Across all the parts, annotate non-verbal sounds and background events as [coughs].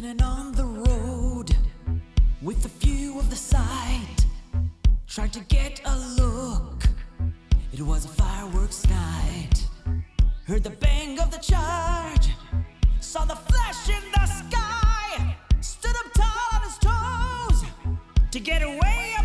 Turning on the road with a view of the sight, trying to get a look. It was a fireworks night. Heard the bang of the charge, saw the flash in the sky, stood up tall on his toes to get away.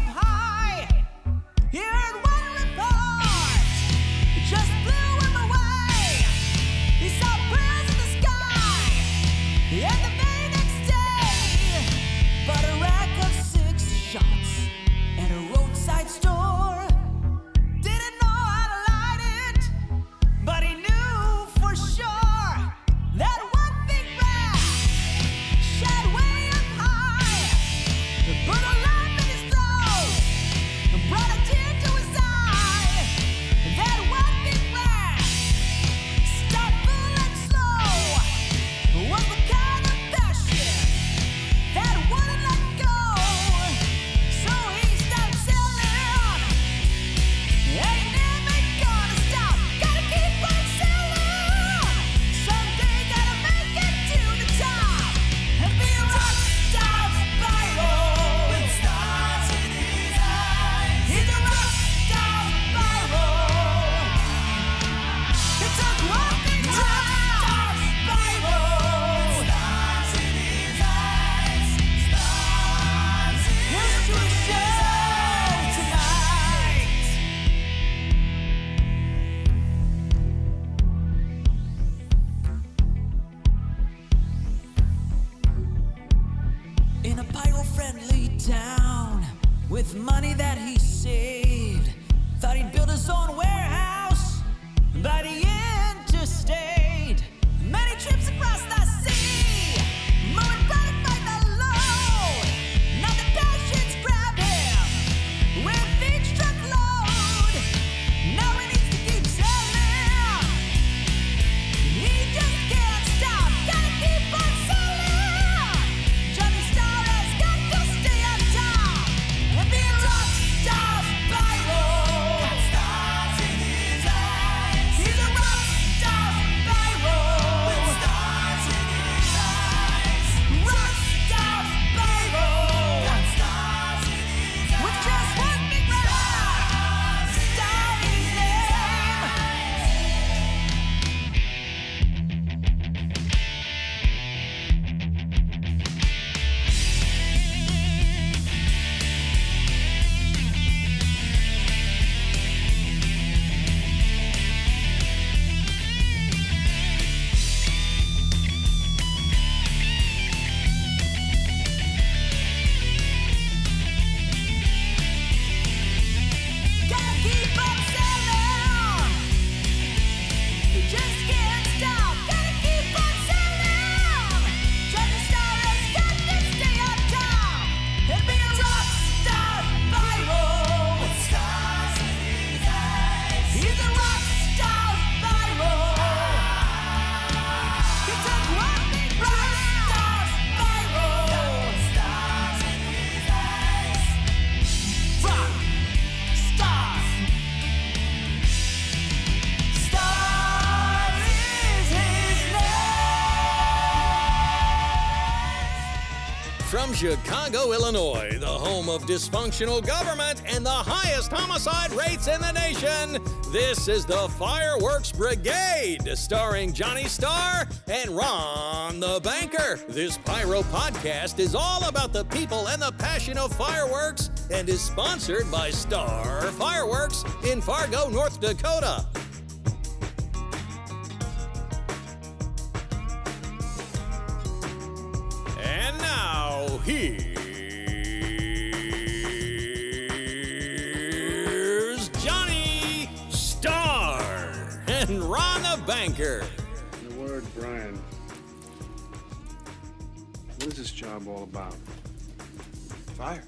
Chicago, Illinois, the home of dysfunctional government and the highest homicide rates in the nation, this is the Fireworks Brigade, starring Johnny Starr and Ron the Banker. This Pyro podcast is all about the people and the passion of fireworks and is sponsored by Star Fireworks in Fargo, North Dakota. job all about? Fire.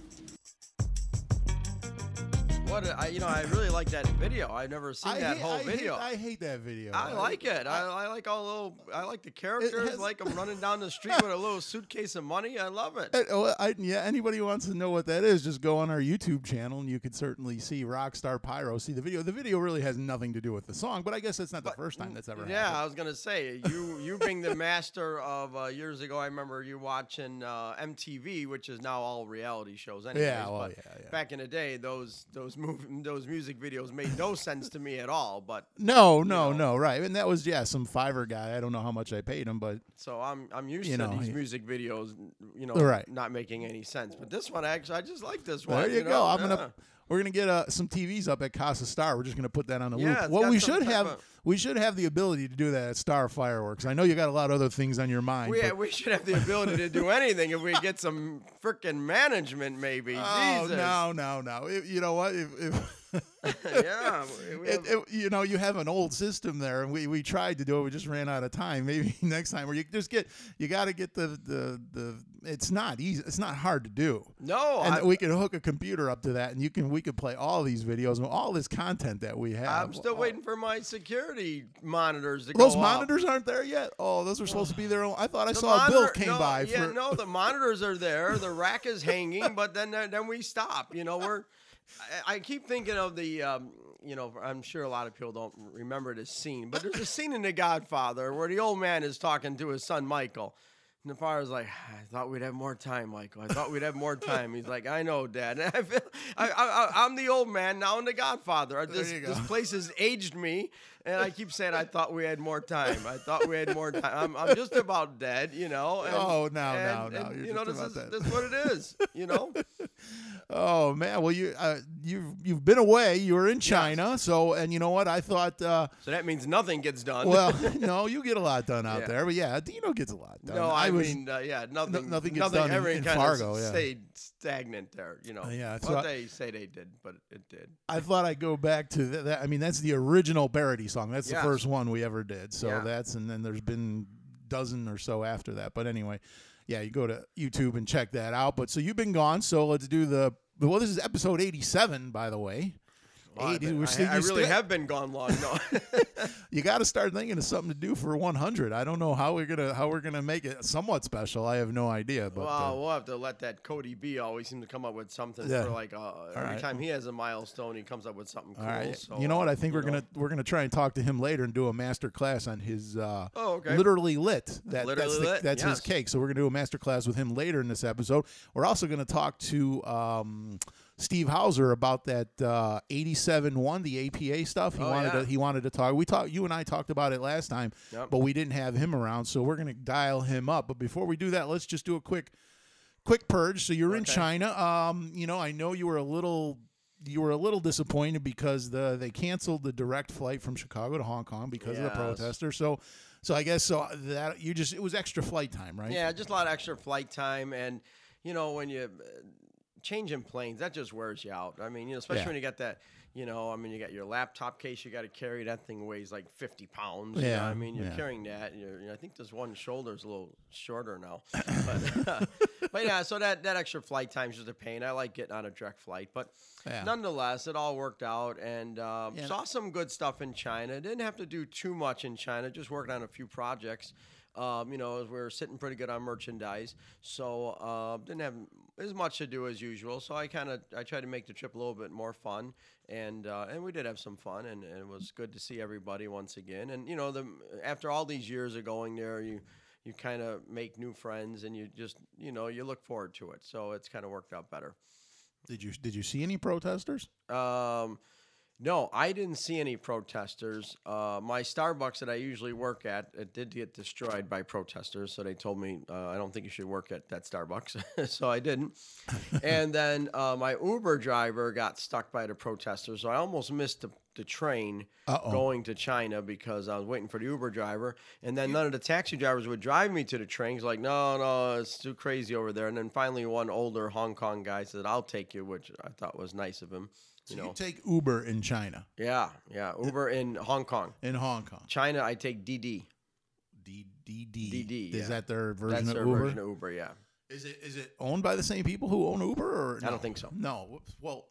What a, I, you know, I really like that video. I've never seen I that hate, whole I hate- video. I hate that video. I like it. I, I like all little. I like the characters. has- like I'm [laughs] running down the street with a little suitcase of money. I love it. I, yeah, anybody who wants to know what that is, just go on our YouTube channel and you could certainly see Rockstar Pyro. See the video. The video really has nothing to do with the song, but I guess that's not the first time that's ever happened. Yeah, happened. I was gonna say you you being the master of uh, years ago. I remember you watching uh, MTV, which is now all reality shows. Anyways, Yeah, well, but yeah, yeah. Back in the day, those those move those music videos made no sense to me at all. But No, no, know. no, right. And that was yeah, some Fiverr guy. I don't know how much I paid him, but so I'm I'm used You to know, these he- music videos, you know, Right. not making any sense. But this one actually, I just like this one. there you, know? go. I'm Yeah. gonna we're gonna get uh, some TVs up at Casa Star. We're just gonna put that on the Yeah, loop. What we should have, of- we should have the ability to do that at Star Fireworks. I know you got a lot of other things on your mind. We, but- we should have the ability to do anything if we get some freaking management, maybe. [laughs] oh Jesus. no, no, no! If- you know what? If, if [laughs] yeah. we- we It, it- you know, you have an old system there, and we, we tried to do it. We just ran out of time. [laughs] Maybe next time, where you just get you got to get the, the the. It's not easy. It's not hard to do. no, and I, we can hook a computer up to that, and you can we could play all these videos and all this content that we have. I'm still waiting for my security monitors to Those go up. monitors aren't there yet. Oh, those are supposed to be there. I thought I The saw a bill monitor- came no, by. Yeah, for, no, the monitors are there. The rack is hanging, but then then we stop. You know, we're. I, I keep thinking of the. Um, you know, I'm sure a lot of people don't remember this scene, but there's a scene in The Godfather where the old man is talking to his son Michael. And the father's like, I thought we'd have more time, Michael. I thought we'd have more time. He's like, I know, Dad. And [laughs] I feel, I, I, I'm the old man now in The Godfather. This, this place has aged me, and I keep saying, I thought we had more time. I thought we had more time. I'm, I'm just about dead, you know. And, Oh, no, no, and- no, and, you're you know, this is this is what it is, you know. [laughs] Oh man, well you uh, you've you've been away. You were in China, so and you know what? I thought. Uh, So that means nothing gets done. Well, [laughs] [laughs] no, you get a lot done out Yeah. there, but yeah, Dino gets a lot done. no, I, was, mean, uh, yeah, nothing. nothing gets done in- in Fargo, yeah. stayed stagnant there, you know. Uh, yeah, so what I- they say they did, but it did. I thought I'd go back to that, that. I mean, that's the original parody song. That's Yes. the first one we ever did. So Yeah. that's and then there's been dozen or so after that. But anyway, yeah, you go to YouTube and check that out. But so you've been gone. So let's do the. Well, this is episode 87, by the way. Well, I've 80 been- we're I, still- I really still- have been gone long. No. [laughs] [laughs] You got to start thinking of something to do for 100. I don't know how we're gonna how we're gonna make it somewhat special. I have no idea. But uh, well, we'll have to let that Cody B always seem to come up with something Yeah. for like uh, every right. time he has a milestone, he comes up with something cool. Right. So, you know what? I think we're know. gonna we're gonna try and talk to him later and do a master class on his uh, Oh, okay. literally lit. That, Literally that's the, Lit, that's yes. his cake. So we're gonna do a master class with him later in this episode. We're also gonna talk to um, Steve Houser about that uh, 87 one, the APA stuff. He Oh, wanted yeah. to he wanted to talk. We talked. You and I talked about it last time, Yep. but we didn't have him around. So we're gonna dial him up. But before we do that, let's just do a quick quick purge. So you're in China. Um, you know, I know you were a little you were a little disappointed because the they canceled the direct flight from Chicago to Hong Kong because of the Yes. protesters. So so I guess so that you just it was extra flight time, right? Yeah, just a lot of extra flight time, and you know when you changing planes, that just wears you out. I mean, you know, especially Yeah. when you got that. You know, I mean, you got your laptop case you got to carry. That thing weighs like 50 pounds. you know, Yeah, I mean, you're yeah. carrying that. You're, you know, I think this one shoulder's a little shorter now. But, [laughs] but yeah, so that, that extra flight time is just a pain. I like getting on a direct flight. But Yeah. nonetheless, it all worked out and um, Yeah. saw some good stuff in China. Didn't have to do too much in China, just worked on a few projects. Um, you know, we are sitting pretty good on merchandise, so uh, didn't have as much to do as usual. So I kind of I tried to make the trip a little bit more fun, and uh, and we did have some fun, and, and it was good to see everybody once again. And you know, the after all these years of going there, you you kind of make new friends, and you just you know you look forward to it. So it's kind of worked out better. Did you did you see any protesters? Um, no, I didn't see any protesters. Uh, my Starbucks that I usually work at it did get destroyed by protesters, so they told me uh, I don't think you should work at that Starbucks, [laughs] so I didn't. and then uh, my Uber driver got stuck by the protesters, so I almost missed the, the train Uh-oh. going to China because I was waiting for the Uber driver, and then none of the taxi drivers would drive me to the train. He's like, no, no, it's too crazy over there. And then finally, one older Hong Kong guy said, "I'll take you," which I thought was nice of him. So You you, know, take Uber in China, yeah, yeah. Uber in Hong Kong. in Hong Kong. China, I take DiDi. D D D. DiDi, Is yeah. that their version That's of their Uber? version of Uber, yeah. Is it is it owned by the same people who own Uber or I don't think so. No. Well,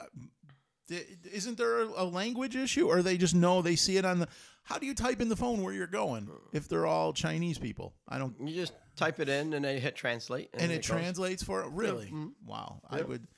uh, Isn't there a, language issue, or they just know they see it on the? How do you type in the phone where you're going if they're all Chinese people? I don't. You just type it in and then hit translate, And it goes. translates for it. Really? mm-hmm. Wow. I would.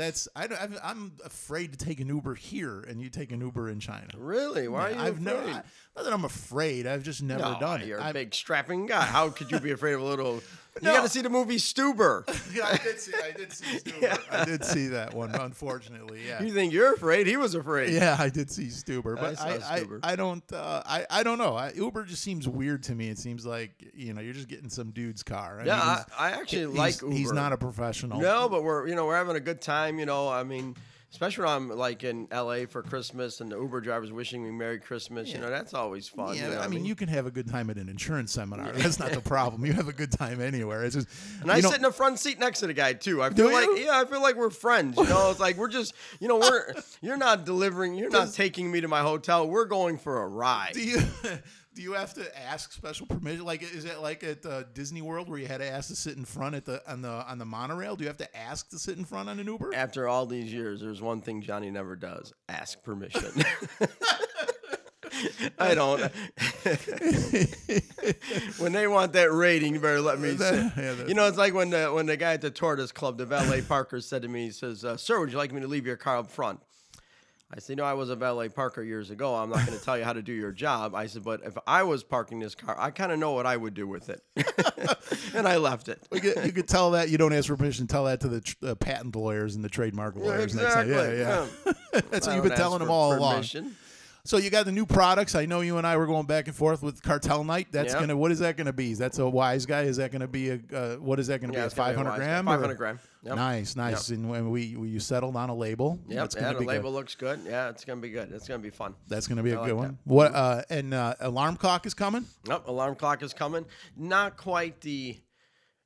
That's I don't, I've- I'm afraid to take an Uber here, and you take an Uber in China. Really? Why are you I've afraid? never. I- Not that I'm afraid. I've just never no, done it. You're a I've- big strapping guy. How could you be afraid of a little? You No. got to see the movie Stuber. [laughs] Yeah, I did see. I did see. Stuber. I did see that one. Unfortunately, yeah. You think you're afraid? He was afraid. Yeah, I did see Stuber, I but saw I, I, Stuber. I, don't, uh, I, I don't know. I, Uber just seems weird to me. It seems like you know you're just getting some dude's car. I Yeah, mean, I, I actually he's, like Uber. He's not a professional. No, but we're you know we're having a good time. You know, I mean, especially when I'm like in L.A. for Christmas and the Uber drivers wishing me Merry Christmas. You know, that's always fun. Yeah, you know I what mean, you can have a good time at an insurance seminar. That's not the problem. You have a good time anywhere. It's just, And I know, sit in the front seat next to the guy too. I feel Do like you? yeah, I feel like we're friends. You know, it's like we're just you know we're [laughs] you're not delivering, you're not taking me to my hotel. We're going for a ride. do you [laughs] do you have to ask special permission? Like, is it like at uh, Disney World where you had to ask to sit in front at the on the on the monorail? Do you have to ask to sit in front on an Uber? After all these years, there's one thing Johnny never does: ask permission. [laughs] I don't. [laughs] when they want that rating, you better let me [laughs] That- sit. yeah, you know, it's like when the when the guy at the Tortoise Club, the valet Parker, said to me, he says, uh, "Sir, would you like me to leave your car up front?" I said, "No, I was a valet parker years ago. I'm not going to tell you how to do your job." I said, "But if I was parking this car, I kind of know what I would do with it," [laughs] and I left it. You could, you could tell that you don't ask for permission. Tell that to the tr- uh, patent lawyers and the trademark lawyers. time. exactly. Yeah, yeah. [laughs] That's I what you've been telling them all along. So you got the new products. I know you and I were going back and forth with Cartel Night. That's gonna. What is that gonna be? That's a wise guy. Is that gonna be a? Uh, what is that gonna Yeah, be? A it's gonna be a 500 gram. 500 gram. Yep. Nice, nice. And when we, we you settled on a label. Yep, That's yeah, the be label good. looks good. Yeah, it's gonna be good. It's gonna be fun. That's gonna be a I good like one. What? Uh, and uh, alarm clock is coming. Nope, alarm clock is coming. Not quite the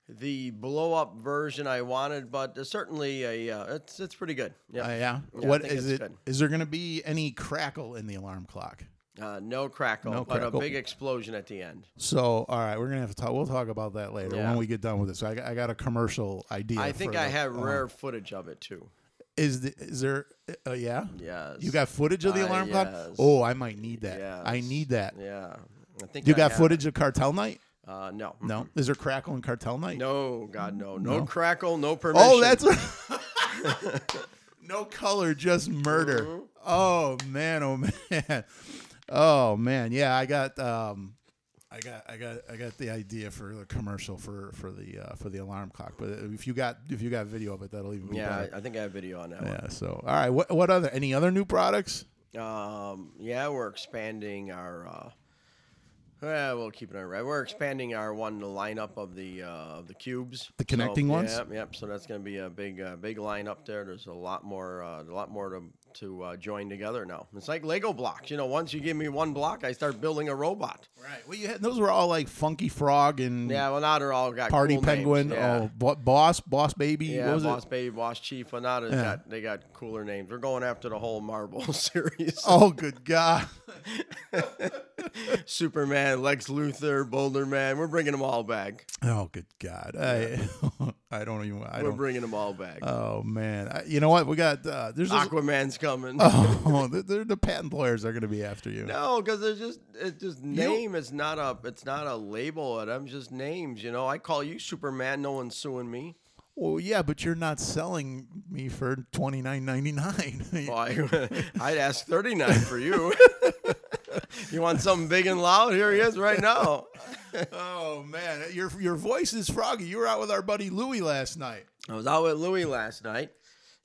the blow up version I wanted, but uh, certainly a uh, it's it's pretty good. Uh, Yeah. yeah. I what is it? Is good. there gonna be any crackle in the alarm clock? Uh, no crackle, No but crackle. a big explosion at the end. So, all right, we're gonna have to talk. We'll talk about that later Yeah. when we get done with this. So I, got- I got a commercial idea. I think for I the have alarm. rare footage of it too. Is the, is there? Uh, yeah. Yes. You got footage of the Uh, alarm clock? yes. Oh, I might need that. I Yes. need that. Yeah. I think You I got have footage of Cartel Night? Uh, no. No. Is there crackle in Cartel Night? No, God, no. No, No? crackle, no permission. Oh, that's [laughs] [laughs] no color, just murder. Mm-hmm. Oh man, oh [laughs] man, oh man. Yeah, I got, um, I got, I got, I got the idea for the commercial for for the uh, for the alarm clock. But if you got if you got video of it, that'll even be Yeah, better. I, think I have video on that one. Yeah. So, all right. What what other any other new products? Um, yeah, we're expanding our. Uh, well, we'll keep it on right. We're expanding our one the lineup of the uh, of the cubes. The connecting so, ones? Yep, yep. So that's going to be a big uh, big lineup there. There's a lot more uh, a lot more to to uh, join together now. It's like Lego blocks. You know, once you give me one block, I start building a robot. Right. Well, you had those were all like Funky Frog and Yeah, well now they're all got Party cool Penguin. Yeah. Oh, Bo- Boss, Boss Baby. Yeah, what was Boss it? Baby, Boss Chief. Well, now they Yeah. got they got cooler names. We're going after the whole Marvel [laughs] series. Oh, good God. [laughs] Superman, Lex Luthor, Boulder Man. We're bringing them all back. Oh, good God. I, [laughs] I don't even. I We're don't. bringing them all back. Oh man, I, you know what? We got uh, there's this, Aquaman's coming. oh [laughs] the, the, the patent lawyers are going to be after you. No, because it's just it's just name. It's not a it's not a label. It I'm just names. You know, I call you Superman. No one's suing me. Well, yeah, but you're not selling me for twenty nine ninety nine. Well, I, I'd ask thirty nine for you. [laughs] you want something big and loud? Here he is right now. [laughs] oh man, your your voice is froggy. You were out with our buddy Louie last night. I was out with Louis last night.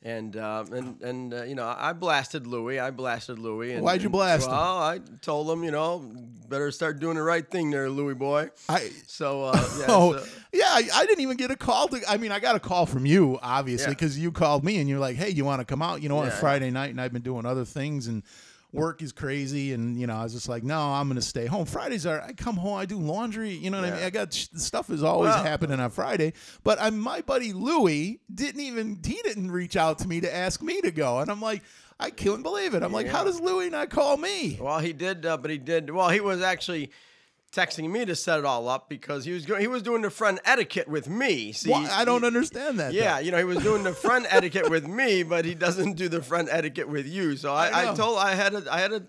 And uh, and and uh, you know I blasted Louis. I blasted Louis. And, Why'd you and- blast him? Well, I told him, you know, better start doing the right thing there, Louis boy. I So uh, [laughs] yeah, oh so- yeah, I, I didn't even get a call. To, I mean, I got a call from you obviously Yeah. because you called me and you're like, hey, you want to come out? You know, on Yeah. Friday night, and I've been doing other things and. Work is crazy, and you know I was just like, no, I'm gonna stay home. Fridays are I come home, I do laundry. You know what I mean? I got stuff is always Well- happening on Friday. But I, my buddy Louie didn't even he didn't reach out to me to ask me to go, and I'm like, I couldn't believe it. I'm like, how does Louie not call me? Well, he did, uh, but he did. Well, he was actually. Texting me to set it all up because he was go- he was doing the friend etiquette with me. See, Why- I don't he- understand that. though. Yeah, you know, he was doing the friend etiquette with me, but he doesn't do the friend etiquette with you. So [laughs] I I, I, told I had to I had to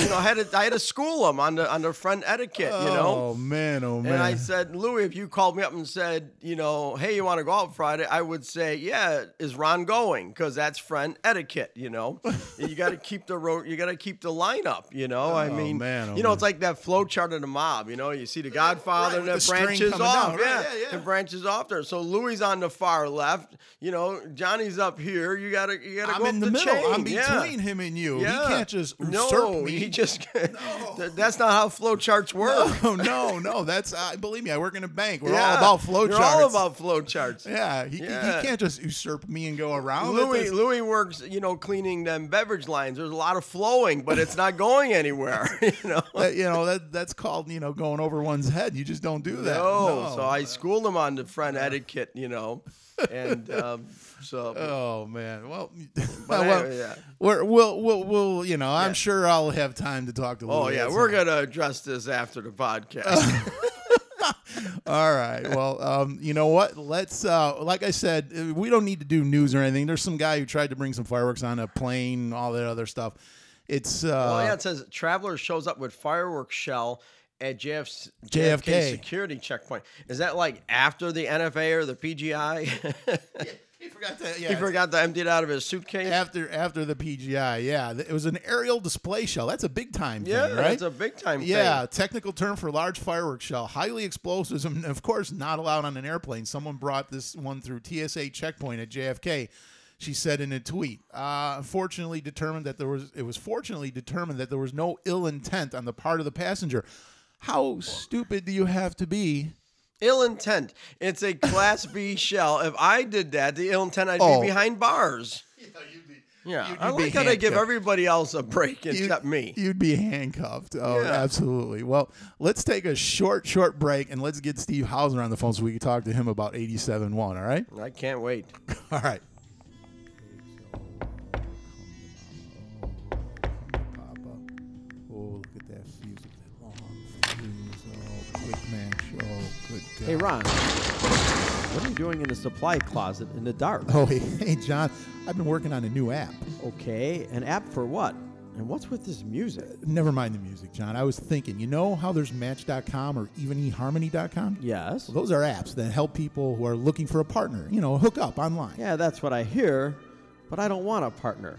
you know I had to I had to school him on the on the friend etiquette. You know. Oh man, oh man. And I said, Louis, if you called me up and said, you know, hey, you want to go out Friday? I would say, yeah, is Ron going? Because that's friend etiquette, you know. you got to keep the road, you got to keep the lineup, you know. I Oh, mean, man, oh, you know, man. it's like that flow chart of the mob, you know. You see the Godfather with and the it branches off, down, right, yeah, yeah, yeah. it branches off there. So Louis on the far left, you know, Johnny's up here. You gotta, you gotta I'm go in up the, the middle. chain. I'm yeah. between him and you. Yeah. He can't just usurp no, me. He just. [laughs] [laughs] th- that's not how flow charts work. [laughs] No, no, no. That's uh, believe me. I work in a bank. We're all about flow You're charts. all about flow charts. Yeah, he, Yeah. he can't just usurp me and go around. Louis Louis works, you know, cleaning them beverage lines. There's a lot of flowing, but it's not going anywhere. You know. that- you know that that's called you know going over one's head. You just don't do that. No, so I schooled him on the front etiquette, you know, and um, so. Oh man. Well, [laughs] But well, anyway, yeah. we're, we'll we'll we'll you know I'm sure I'll have time to talk to. oh Louis yeah, we're gonna address this after the podcast. [laughs] [laughs] All right. Well, um, you know what? Let's. Uh, like I said, uh, we don't need to do news or anything. There's some guy who tried to bring some fireworks on a plane, all that other stuff. It's. Uh, oh yeah, it says traveler shows up with fireworks shell at JF's, JFK. security checkpoint. Is that like after the NFA or the PGI? He forgot to. Yeah, he forgot to empty it out of his suitcase. after after the PGI. Yeah, it was an aerial display shell. That's a big time yeah, thing, right? that's a big time Yeah, thing. technical term for large fireworks shell, highly explosives, and of course not allowed on an airplane. Someone brought this one through TSA checkpoint at JFK. She said in a tweet, uh, "Fortunately, determined that there was it was fortunately determined that there was no ill intent on the part of the passenger." How stupid do you have to be? Ill intent. It's a class B [laughs] shell. If I did that, the ill intent, I'd Oh. be behind bars. [laughs] Yeah, You'd- I you'd be like how they give everybody else a break except You'd- me. You'd be handcuffed. Oh, Yeah. absolutely. Well, let's take a short, short break and let's get Steve Houser on the phone so we can talk to him about 87 1. All right? I can't wait. [laughs] All right. Oh, look at that fuse, that long. Oh, quick match. Oh, good God. Hey, Ron, what are you doing in the supply closet in the dark? [laughs] Oh, hey, hey, John. I've been working on a new app. Okay, an app for what? And what's with this music? Never mind the music, John. I was thinking, you know how there's Match.com or even eHarmony.com? Yes. Well, those are apps that help people who are looking for a partner, you know, hook up online. Yeah, that's what I hear, but I don't want a partner.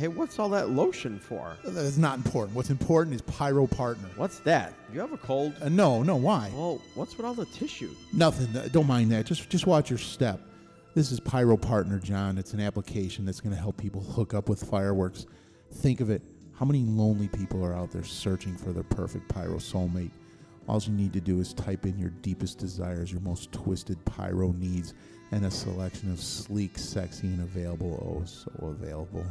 Hey, what's all that lotion for? That's not important. What's important is Pyro Partner. What's that? You have a cold? Uh, no, no, why? Well, what's with all the tissue? Nothing. Uh, Don't mind that. Just just watch your step. This is Pyro Partner, John. It's an application that's going to help people hook up with fireworks. Think of it. How many lonely people are out there searching for their perfect pyro soulmate? All you need to do is type in your deepest desires, your most twisted pyro needs, and a selection of sleek, sexy, and available. Oh, so available.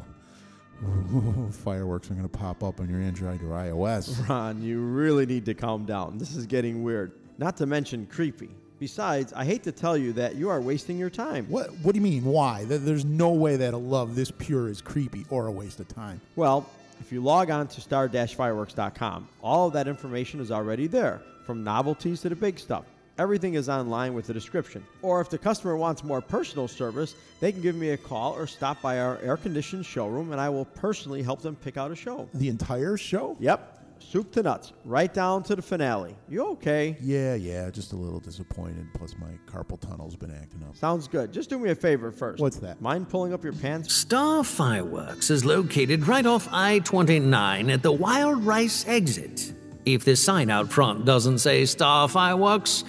[laughs] Fireworks are going to pop up on your Android or iOS. Ron, you really need to calm down. This is getting weird. Not to mention creepy. Besides, I hate to tell you that you are wasting your time. What What do you mean? Why? There's no way that a love this pure is creepy or a waste of time. Well, if you log on to star-fireworks.com, all of that information is already there, from novelties to the big stuff. Everything is online with the description. Or if the customer wants more personal service, they can give me a call or stop by our air-conditioned showroom and I will personally help them pick out a show. The entire show? Yep, soup to nuts, right down to the finale. You okay? Yeah, yeah, just a little disappointed. Plus, my carpal tunnel's been acting up. Sounds good. Just do me a favor first. What's that? Mind pulling up your pants? Star Fireworks is located right off I 29 at the Wild Rice exit. If the sign out front doesn't say Star Fireworks,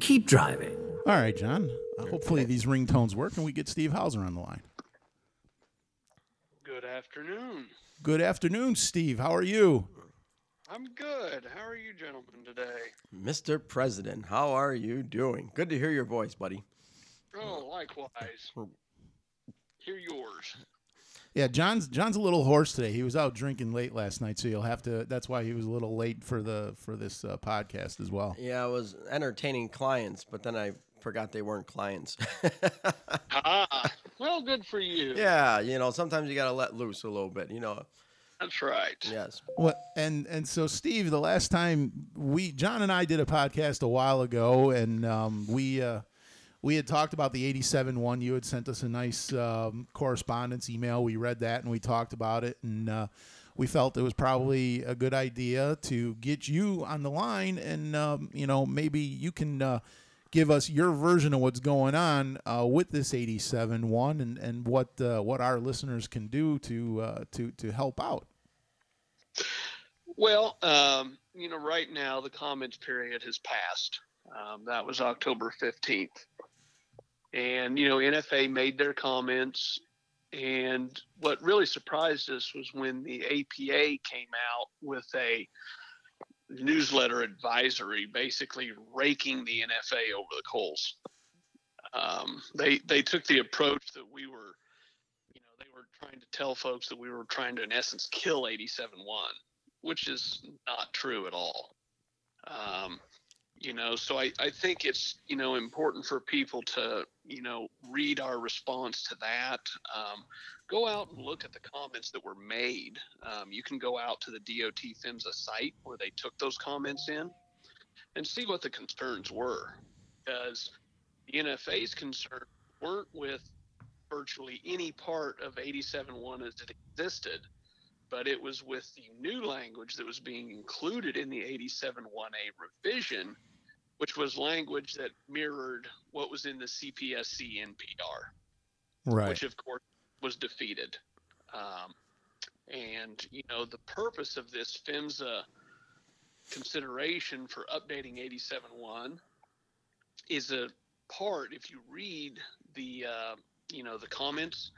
keep driving. All right, John. Uh, hopefully, these ringtones work and we get Steve Houser on the line. Good afternoon. Good afternoon, Steve. How are you? I'm good. How are you gentlemen today? Mr. President, how are you doing? Good to hear your voice, buddy. Oh, likewise. Hear yours. Yeah, John's John's a little hoarse today. He was out drinking late last night, so you'll have to. That's why he was a little late for the for this uh, podcast as well. Yeah, I was entertaining clients, but then I forgot they weren't clients. [laughs] Ah, well, good for you. yeah, you know, sometimes you got to let loose a little bit, you know. That's right. Yes. What and and so Steve, the last time we John and I did a podcast a while ago, and um, we uh, we had talked about the '87 one. You had sent us a nice um, correspondence email. We read that and we talked about it, and uh, we felt it was probably a good idea to get you on the line, and um, you know maybe you can. Uh, give us your version of what's going on uh, with this 87 one and, and what uh, what our listeners can do to uh, to to help out. Well, um, you know, right now the comments period has passed. Um, that was October 15th. And, you know, NFA made their comments. And what really surprised us was when the APA came out with a newsletter advisory basically raking the NFA over the coals. Um, they, they took the approach that we were, you know, they were trying to tell folks that we were trying to, in essence, kill 87 1 which is not true at all. Um, you know, so I, I think it's, you know, important for people to, you know, read our response to that. Um, go out and look at the comments that were made. Um, you can go out to the DOT PHMSA site where they took those comments in and see what the concerns were. Because the NFA's concerns weren't with virtually any part of 87.1 as it existed but it was with the new language that was being included in the 87.1a revision, which was language that mirrored what was in the CPSC NPR, right. which of course was defeated. Um, and you know the purpose of this PHMSA consideration for updating 87.1 is a part. If you read the uh, you know the comments,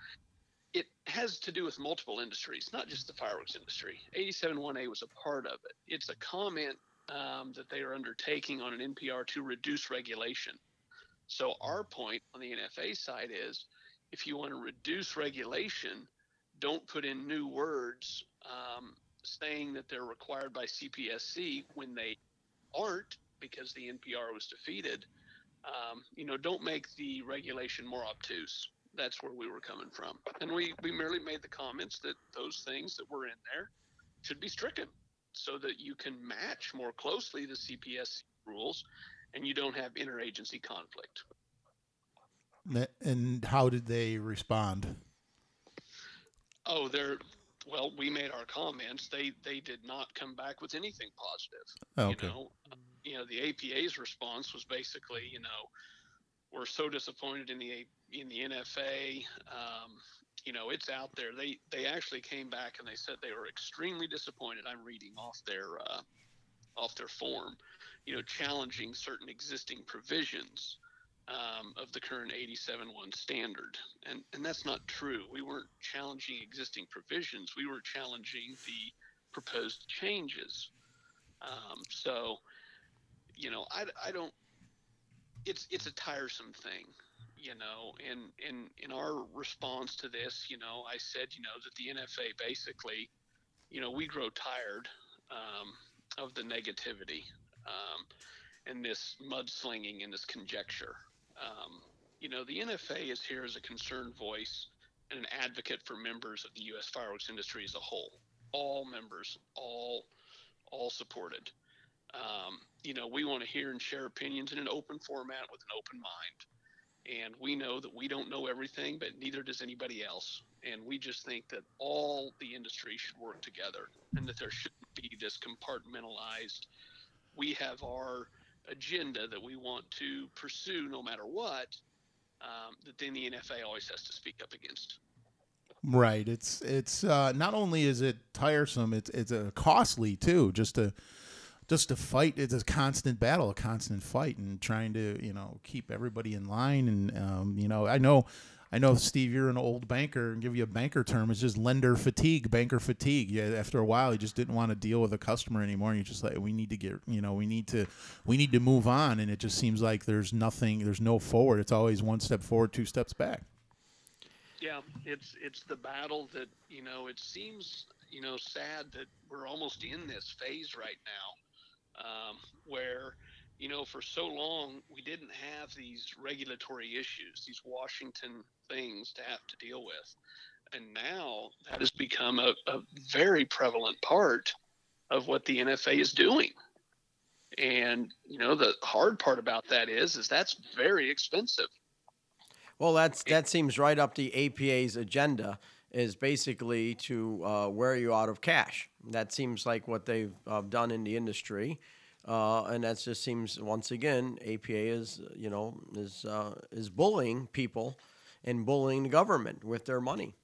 it has to do with multiple industries, not just the fireworks industry. 87.1a was a part of it. It's a comment um, that they are undertaking on an NPR to reduce regulation. So, our point on the NFA side is if you want to reduce regulation, don't put in new words um, saying that they're required by CPSC when they aren't because the NPR was defeated. Um, you know, don't make the regulation more obtuse that's where we were coming from. And we, we merely made the comments that those things that were in there should be stricken so that you can match more closely the CPS rules and you don't have interagency conflict. And how did they respond? Oh, they're well. We made our comments. They they did not come back with anything positive. okay. You know, you know the APA's response was basically, you know, we're so disappointed in the in the NFA. Um, you know, it's out there. They they actually came back and they said they were extremely disappointed. I'm reading off their uh, off their form. You know, challenging certain existing provisions um, of the current 87.1 standard, and and that's not true. We weren't challenging existing provisions. We were challenging the proposed changes. Um, so, you know, I, I don't it's it's a tiresome thing you know and in in our response to this you know i said you know that the nfa basically you know we grow tired um, of the negativity um, and this mudslinging and this conjecture. Um, you know the nfa is here as a concerned voice and an advocate for members of the u.s fireworks industry as a whole. All members all all supported. Um, you know, we want to hear and share opinions in an open format with an open mind. And we know that we don't know everything, but neither does anybody else. And we just think that all the industry should work together and that there shouldn't be this compartmentalized, we have our agenda that we want to pursue no matter what, um, that then the NFA always has to speak up against. Right. It's it's uh, not only is it tiresome, it's it's a costly too. Just to just to fight it's a constant battle a constant fight and trying to you know keep everybody in line and um, you know i know i know steve you're an old banker and give you a banker term it's just lender fatigue banker fatigue. Yeah after a while you just didn't want to deal with a customer anymore you're just like we need to get you know we need to we need to move on and it just seems like there's nothing there's no forward it's always one step forward two steps back. Yeah it's it's the battle that you know it seems you know sad that we're almost in this phase right now um, where you know for so long we didn't have these regulatory issues these washington things to have to deal with And now that has become a, a very prevalent part of what the NFA is doing. And you know the hard part about that is is that's very expensive. Well, that's that seems right up the APA's agenda is basically to uh, wear you out of cash. That seems like what they've uh, done in the industry, uh, and that just seems once again APA is you know is uh, is bullying people and bullying the government with their money.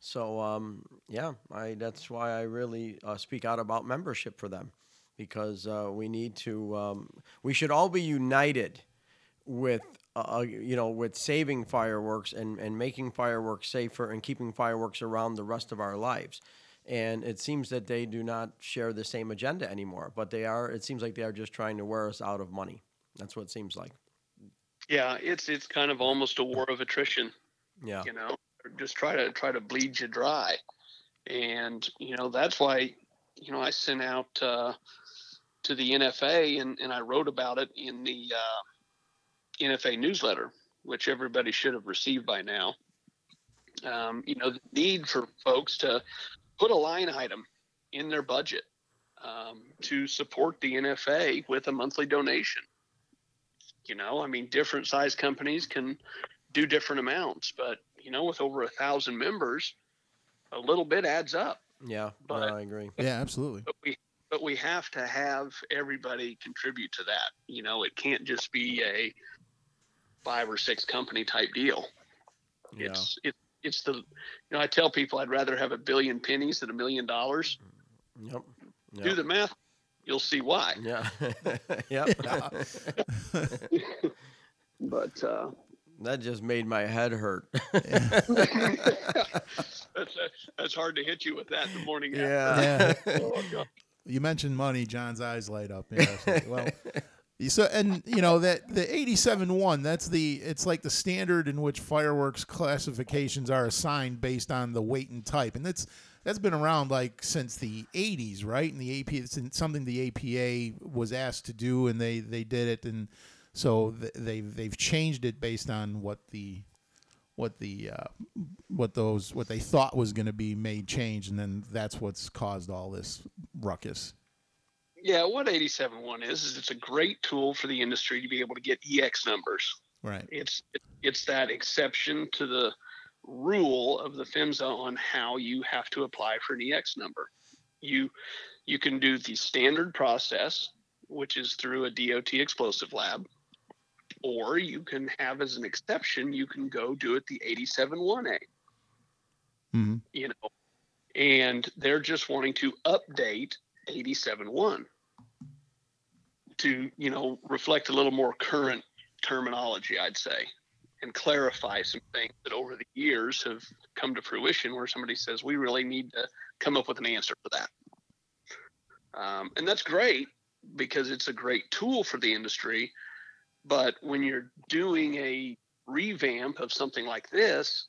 So um, yeah, I that's why I really uh, speak out about membership for them because uh, we need to um, we should all be united with uh, you know with saving fireworks and, and making fireworks safer and keeping fireworks around the rest of our lives and it seems that they do not share the same agenda anymore but they are it seems like they are just trying to wear us out of money. That's what it seems like. Yeah, it's it's kind of almost a war of attrition. yeah. you know? Just try to try to bleed you dry. And you know that's why you know i sent out uh, to the nfa and, and i wrote about it in the uh, nfa newsletter which everybody should have received by now. Um, you know the need for folks to put a line item in their budget um, to support the nfa with a monthly donation. You know i mean different size companies can do different amounts but you know with over a thousand members a little bit adds up. Yeah But- no, i agree. Yeah, absolutely. but we but we have to have everybody contribute to that. You know it can't just be a five or six company type deal. Yeah. It's it, it's the you know i tell people i'd rather have a billion pennies than a million dollars. Yep. Do the math you'll see why. Yeah. [laughs] Yep. [laughs] But uh that just made my head hurt. [laughs] That's that's hard to hit you with that in the morning after. yeah. Oh, You mentioned money, John's eyes light up. Yeah, absolutely. well, so and [laughs] you know that the 87 one, that's the it's like the standard in which fireworks classifications are assigned based on the weight and type, and that's that's been around like since the 80s, right? And the AP, it's something the APA was asked to do, and they they did it, and so they've they've changed it based on what the what the uh, what those what they thought was going to be made change, and then that's what's caused all this ruckus. Yeah, what 87.1 is is it's a great tool for the industry to be able to get EX numbers. Right. It's it's that exception to the rule of the PHMSA on how you have to apply for an EX number. You you can do the standard process, which is through a DOT explosive lab, or you can have as an exception, you can go do it the 87.1A. hmm you know, and they're just wanting to update 87.1 to, you know, reflect a little more current terminology, I'd say, and clarify some things that over the years have come to fruition where somebody says, we really need to come up with an answer for that. Um, and that's great because it's a great tool for the industry. But when you're doing a revamp of something like this,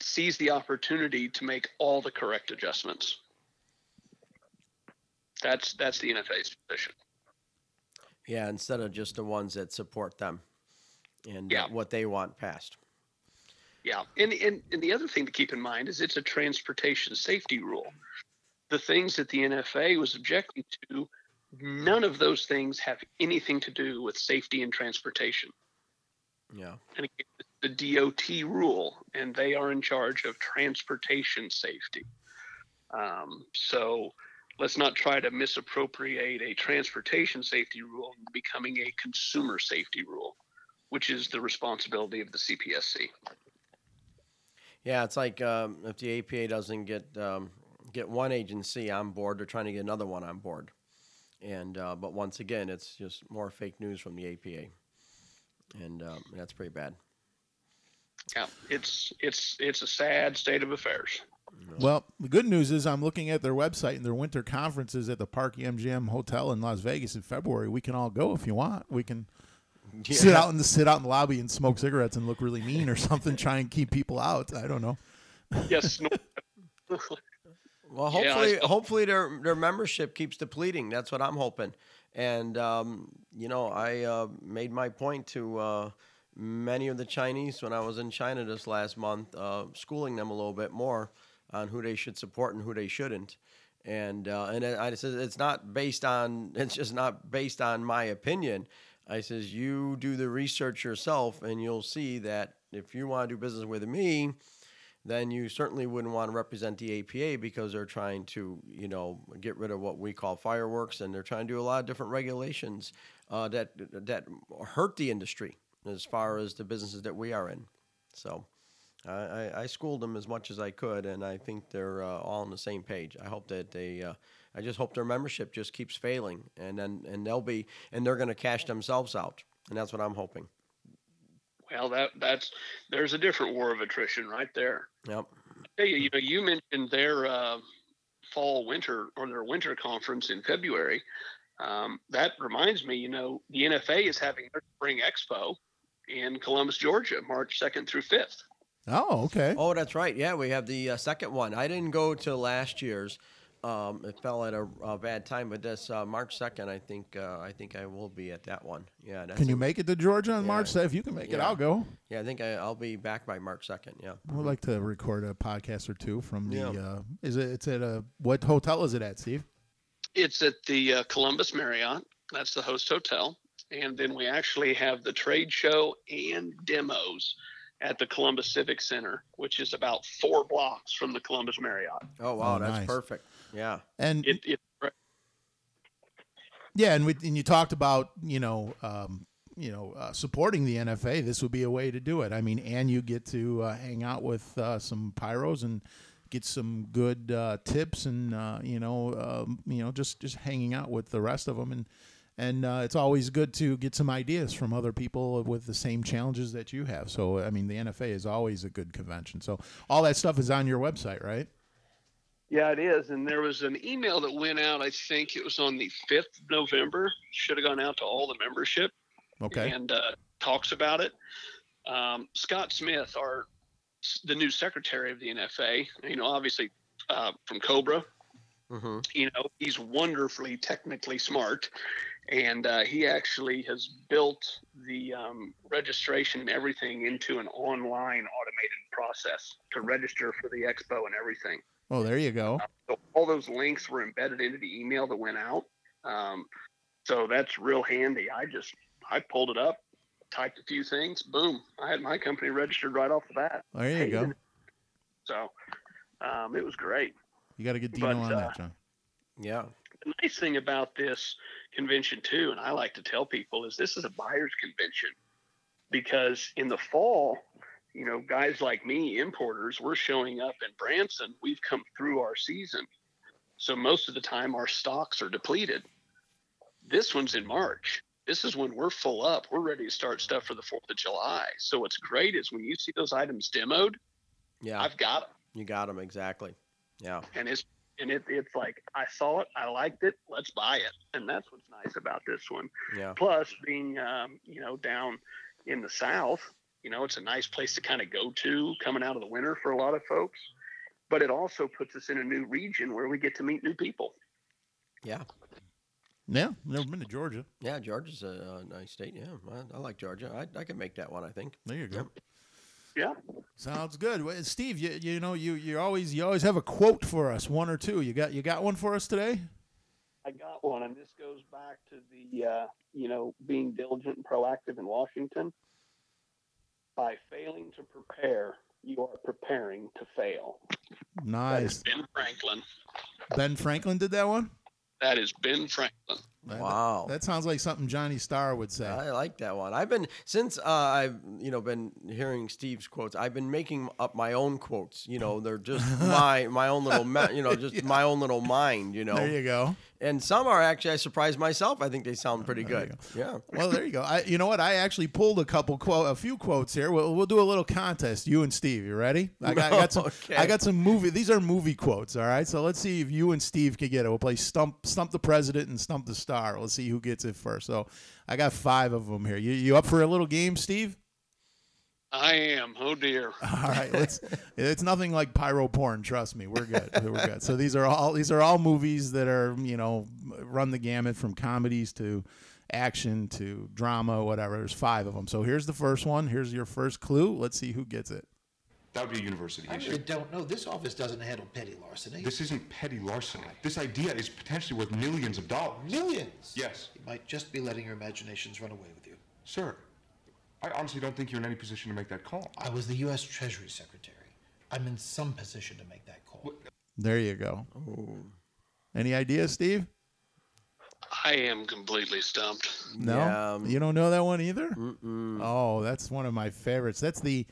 seize the opportunity to make all the correct adjustments. That's that's the NFA's position. Yeah, instead of just the ones that support them and Yeah. what they want passed. Yeah, and, and and the other thing to keep in mind is it's a transportation safety rule. The things that the NFA was objecting to, none of those things have anything to do with safety and transportation. Yeah. And again, the DOT rule, and they are in charge of transportation safety. Um, so let's not try to misappropriate a transportation safety rule becoming a consumer safety rule, which is the responsibility of the CPSC. Yeah, it's like um, if the APA doesn't get um, get one agency on board, they're trying to get another one on board. And uh, but once again, it's just more fake news from the APA, and um, that's pretty bad. Yeah, it's it's it's a sad state of affairs. Well, the good news is I'm looking at their website and their winter conferences at the Park MGM Hotel in Las Vegas in February. We can all go if you want. We can sit out in the sit out in the lobby and smoke cigarettes and look really mean or something. Try and keep people out. I don't know. Yes, [laughs] Well, hopefully, saw- hopefully their their membership keeps depleting. That's what I'm hoping. And um, you know, I uh, made my point to uh, many of the Chinese when I was in China this last month, uh, schooling them a little bit more on who they should support and who they shouldn't. And uh, and I said it's not based on [laughs] it's just not based on my opinion. I says you do the research yourself, and you'll see that if you want to do business with me, then you certainly wouldn't want to represent the APA because they're trying to, you know, get rid of what we call fireworks, and they're trying to do a lot of different regulations uh, that that hurt the industry as far as the businesses that we are in. So. I, I, schooled them as much as I could, and I think they're uh, all on the same page. I hope that they, uh, I just hope their membership just keeps failing, and then and they'll be, and they're going to cash themselves out, and that's what I'm hoping. Well, that that's there's a different war of attrition right there. Yep. Hey, you know, you mentioned their uh, fall winter or their winter conference in February. Um, that reminds me, you know, the NFA is having their spring expo in Columbus, Georgia, March second through fifth. Oh, okay. Oh, that's right. Yeah, we have the uh, second one. I didn't go to last year's. Um, it fell at a, a, bad time, but this uh, March second, I think uh, I think I will be at that one. Yeah. can you make it to Georgia on yeah. March? If you can make yeah. it, I'll go. Yeah, I think I, will be back by March second. Yeah. We'd like to record a podcast or two from the. Yeah. Uh, is it? It's at a what hotel is it at, Steve? It's at the uh, Columbus Marriott. That's the host hotel, and then we actually have the trade show and demos at the Columbus Civic Center, which is about four blocks from the Columbus Marriott. Oh wow, oh, that's nice. perfect. Yeah, and it, it, yeah, and we, and you talked about you know um, you know uh, supporting the NFA. This would be a way to do it. I mean, and you get to uh, hang out with uh, some pyros and get some good uh, tips and uh, you know um, you know just just hanging out with the rest of them and and uh, it's always good to get some ideas from other people with the same challenges that you have. So, I mean, the NFA is always a good convention. So, all that stuff is on your website, right? Yeah, it is. And there was an email that went out, I think it was on the 5th of November. Should have gone out to all the membership. Okay. And uh, talks about it. Um, Scott Smith, our the new secretary of the NFA, you know, obviously uh, from Cobra, mm-hmm. you know, he's wonderfully technically smart and uh, he actually has built the um, registration and everything into an online automated process to register for the expo and everything. Oh, there you go. Uh, so all those links were embedded into the email that went out. Um, so that's real handy. I just I pulled it up, typed a few things, boom, I had my company registered right off the bat. There you go. So um, it was great. You got a good deal on uh, that, John. Yeah. The nice thing about this convention too, and I like to tell people is this is a buyer's convention because in the fall, you know, guys like me, importers, we're showing up in Branson. We've come through our season. So most of the time our stocks are depleted. This one's in March. This is when we're full up. We're ready to start stuff for the 4th of July. So what's great is when you see those items demoed, yeah, I've got them. You got them exactly. Yeah. And it's and it, it's like I saw it, I liked it, let's buy it, and that's what's nice about this one. Yeah. Plus, being um, you know down in the south, you know, it's a nice place to kind of go to coming out of the winter for a lot of folks. But it also puts us in a new region where we get to meet new people. Yeah. Yeah, never been to Georgia. Yeah, Georgia's a, a nice state. Yeah, I, I like Georgia. I, I can make that one. I think. There you go. Yep. Yeah. Sounds good. Well, Steve, you, you know you you always you always have a quote for us, one or two. You got you got one for us today? I got one, and this goes back to the uh, you know being diligent and proactive in Washington. By failing to prepare, you are preparing to fail. Nice. Ben Franklin. Ben Franklin did that one. That is Ben Franklin. Wow, that, that, sounds like something Johnny Starr would say. I like that one. I've been since uh, I've you know been hearing Steve's quotes. I've been making up my own quotes. You know, they're just [laughs] my my own little you know just [laughs] yeah. my own little mind. You know, there you go and some are actually I surprised myself. I think they sound pretty good. Yeah. Well, there you go. I, you know what? I actually pulled a couple quote, a few quotes here. We'll, we'll do a little contest. You and Steve, you ready? I got, I got some. [laughs] okay. I got some movie. These are movie quotes. All right. So let's see if you and Steve can get it. We'll play stump stump the president and stump the star. Let's see who gets it first. So I got five of them here. You you up for a little game, Steve? I am. Oh dear. [laughs] All right, let's. it's nothing like pyro porn. Trust me, we're good. We're good. So these are all these are all movies that are you know run the gamut from comedies to action to drama, whatever. There's five of them. So here's the first one. Here's your first clue. Let's see who gets it. That would be a university I issue. really don't know. This office doesn't handle petty larceny. This isn't petty larceny. This idea is potentially worth millions of dollars. Millions. Yes. You might just be letting your imaginations run away with you. Sir, I honestly don't think you're in any position to make that call. I was the U.S. Treasury Secretary. I'm in some position to make that call. There you go. Any ideas, Steve? I am completely stumped. No, Yeah, um, you don't know that one either. Oh, that's one of my favorites. That's the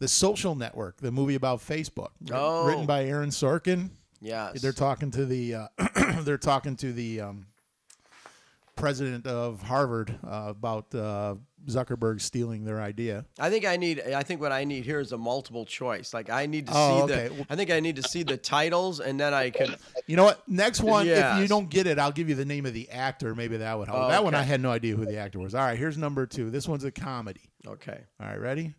the Social Network, the movie about Facebook, Oh. written by Aaron Sorkin. Yes. They're talking to the uh, [clears throat] they're talking to the um, president of Harvard uh, about uh, Zuckerberg stealing their idea. I think I need. I think what I need here is a multiple choice. Like I need to Oh, see okay. the. I think I need to see the titles, and then I could. You know what? Next one, if you don't get it, I'll give you the name of the actor. Maybe that would help. Oh, That one I had no idea who the actor was. All right, here's number two. This one's a comedy. Okay. All right, ready?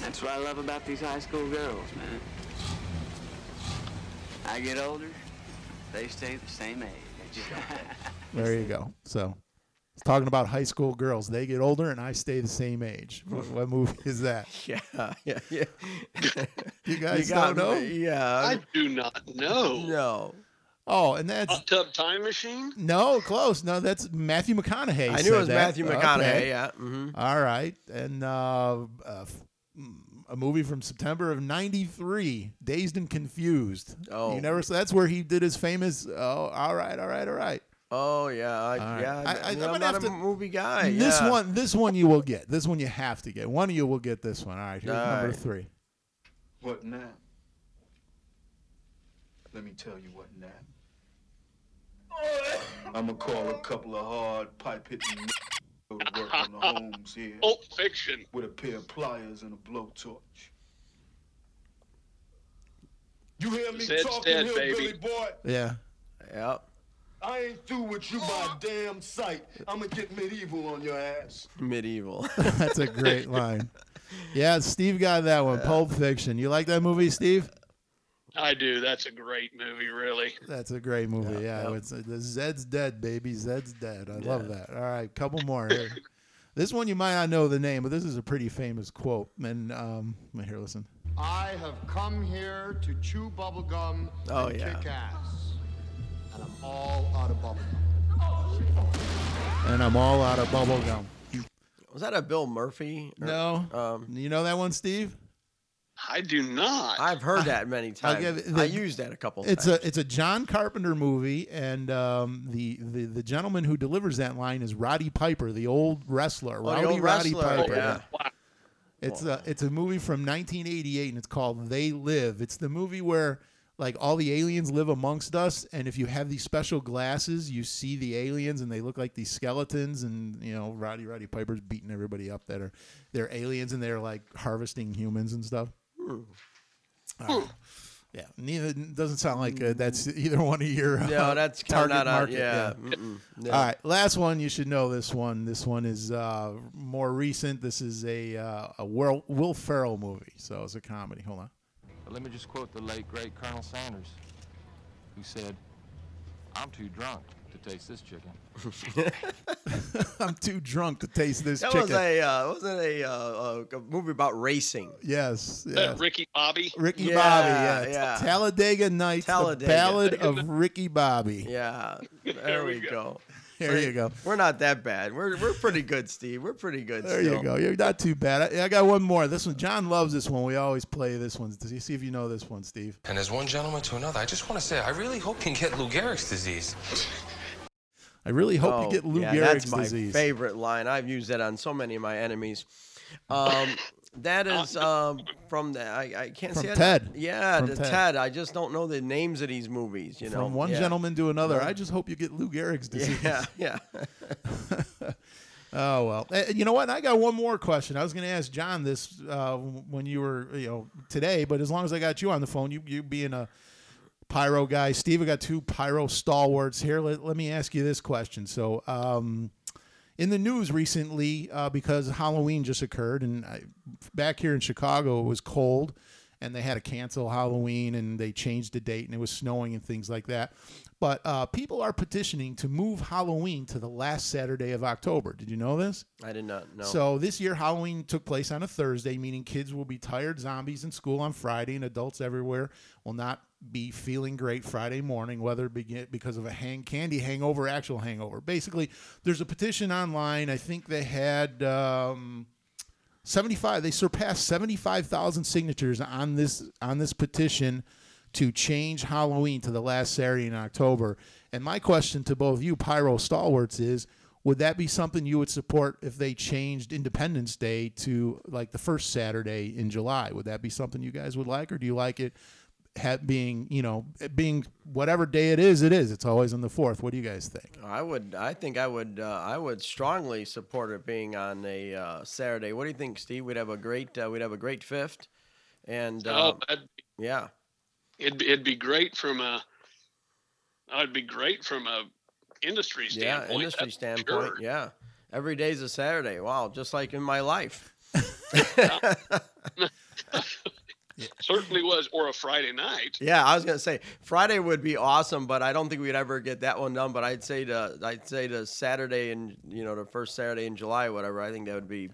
That's what I love about these high school girls, man. I get older, they stay the same age. There you go. So, it's talking about high school girls. They get older, and I stay the same age. What, what movie is that? [laughs] Yeah. Yeah. Yeah. [laughs] You guys got don't know? me. Yeah. I do not know. no. Oh, and that's Hot tub time machine? no close. No, that's Matthew McConaughey. I knew said it was that. Matthew McConaughey. Okay. Yeah. hmm All right, and uh, uh, mm, a movie from September of '93, Dazed and Confused. Oh. you never. Saw that's where he did his famous. Oh, all right, all right, all right. Oh yeah. I, right. Yeah. I- I- I, I'm gonna not have a to- movie guy. This yeah. one, this one you will get. This one you have to get. One of you will get this one. All right, here's All number right. three. What now? Let me tell you what now. I'ma call a couple of hard pipe hitting go [laughs] to work on the [laughs] homes here Pulp Fiction. with a pair of pliers and a blowtorch. You hear me Zed's talking, dead, hillbilly baby. boy? Yeah. Yep. I ain't through with you by damn sight. I'ma get medieval on your ass. Medieval. [laughs] That's a great line. Yeah, Steve got that one. Pulp Fiction. You like that movie, Steve? I do. That's a great movie, really. That's a great movie. Yeah, yeah. it's uh, the Zed's dead, baby. Zed's dead. I love that. All right, couple more here. [laughs] this one you might not know the name, but this is a pretty famous quote. And um, let me hear. Listen. I have come here to chew bubblegum Oh, and yeah. kick ass. And I'm all out of bubblegum. And I'm all out of bubble gum. Was that a Bill Murphy? Or- No, Um, you know that one, Steve? I do not. I've heard that many [laughs] times. give it- the- I used that a couple It's times. a it's a John Carpenter movie, and um, the, the the gentleman who delivers that line is Roddy Piper, the old wrestler. Oh, the Rowdy old Roddy wrestler, Piper. yeah. Wow. It's a it's a movie from 1988, and it's called They Live. It's the movie where like all the aliens live amongst us, and if you have these special glasses, you see the aliens, and they look like these skeletons, and you know Roddy Roddy Piper's beating everybody up that are they're aliens, and they're like harvesting humans and stuff. Uh, yeah, neither doesn't sound like uh, that's either one of your uh, no, that's target not market. Yeah. mm-mm, no. All right, last one. You should know this one. This one is uh, more recent. This is a uh, a Will Ferrell movie, so it's a comedy. Hold on. Let me just quote the late great Colonel Sanders, who said, "I'm too drunk to taste this chicken." [laughs] I'm too drunk to taste this That chicken. was a uh, wasn't a, uh, a movie about racing. yes, Uh. Ricky Bobby. Ricky Yeah, Bobby. Yeah, yeah. Talladega Nights. Talladega. The Ballad of [laughs] Ricky Bobby. Yeah, there we go. There you go. We're not that bad. We're we're pretty good, Steve. We're pretty good. There still. you go. You're not too bad. I, I got one more. This one, John loves this one. We always play this one. Does he see if you know this one, Steve? And as one gentleman to another, I just want to say, I really hope you can get Lou Gehrig's disease. I really hope Oh, you get Lou yeah, Gehrig's that's my disease. favorite line. I've used that on so many of my enemies. Um, that is um, from the I, I can't From say it. Ted. Yeah, From the Ted. Ted. I just don't know the names of these movies. You know, From one Yeah. gentleman to another. I just hope you get Lou Gehrig's disease. Yeah, yeah. [laughs] Oh well, Uh, you know what? I got one more question. I was going to ask John this uh, when you were, you know, today. But as long as I got you on the phone, you you being a pyro guy, Steve, I got two pyro stalwarts here. Let, let me ask you this question. So, um, in the news recently, uh, because Halloween just occurred, and I, back here in Chicago, it was cold, and they had to cancel Halloween and they changed the date and it was snowing and things like that. But uh, people are petitioning to move Halloween to the last Saturday of October. Did you know this? I did not know. So this year, Halloween took place on a Thursday, meaning kids will be tired zombies in school on Friday, and adults everywhere will not be feeling great Friday morning, whether it be because of a hang candy hangover, actual hangover. Basically, there's a petition online. I think they had. Um, 75 they surpassed 75,000 signatures on this on this petition to change Halloween to the last Saturday in October. And my question to both of you pyro stalwarts is would that be something you would support if they changed Independence Day to like the first Saturday in July? Would that be something you guys would like or do you like it ha- being, you know, being whatever day it is, it is. It's always on the 4th. What do you guys think? I would. I think I would. Uh, I would strongly support it being on a uh, Saturday. What do you think, Steve? We'd have a great. Uh, we'd have a great fifth, and uh, Oh, that'd be, yeah, it'd it'd be great from a. It'd be great from a industry standpoint. yeah, industry that's standpoint. sure. Yeah, every day's a Saturday. Wow, just like in my life. [laughs] Certainly was, or a Friday night. Yeah, I was gonna say Friday would be awesome, but I don't think we'd ever get that one done. But I'd say to I'd say to Saturday and you know the first Saturday in July, whatever. I think that would be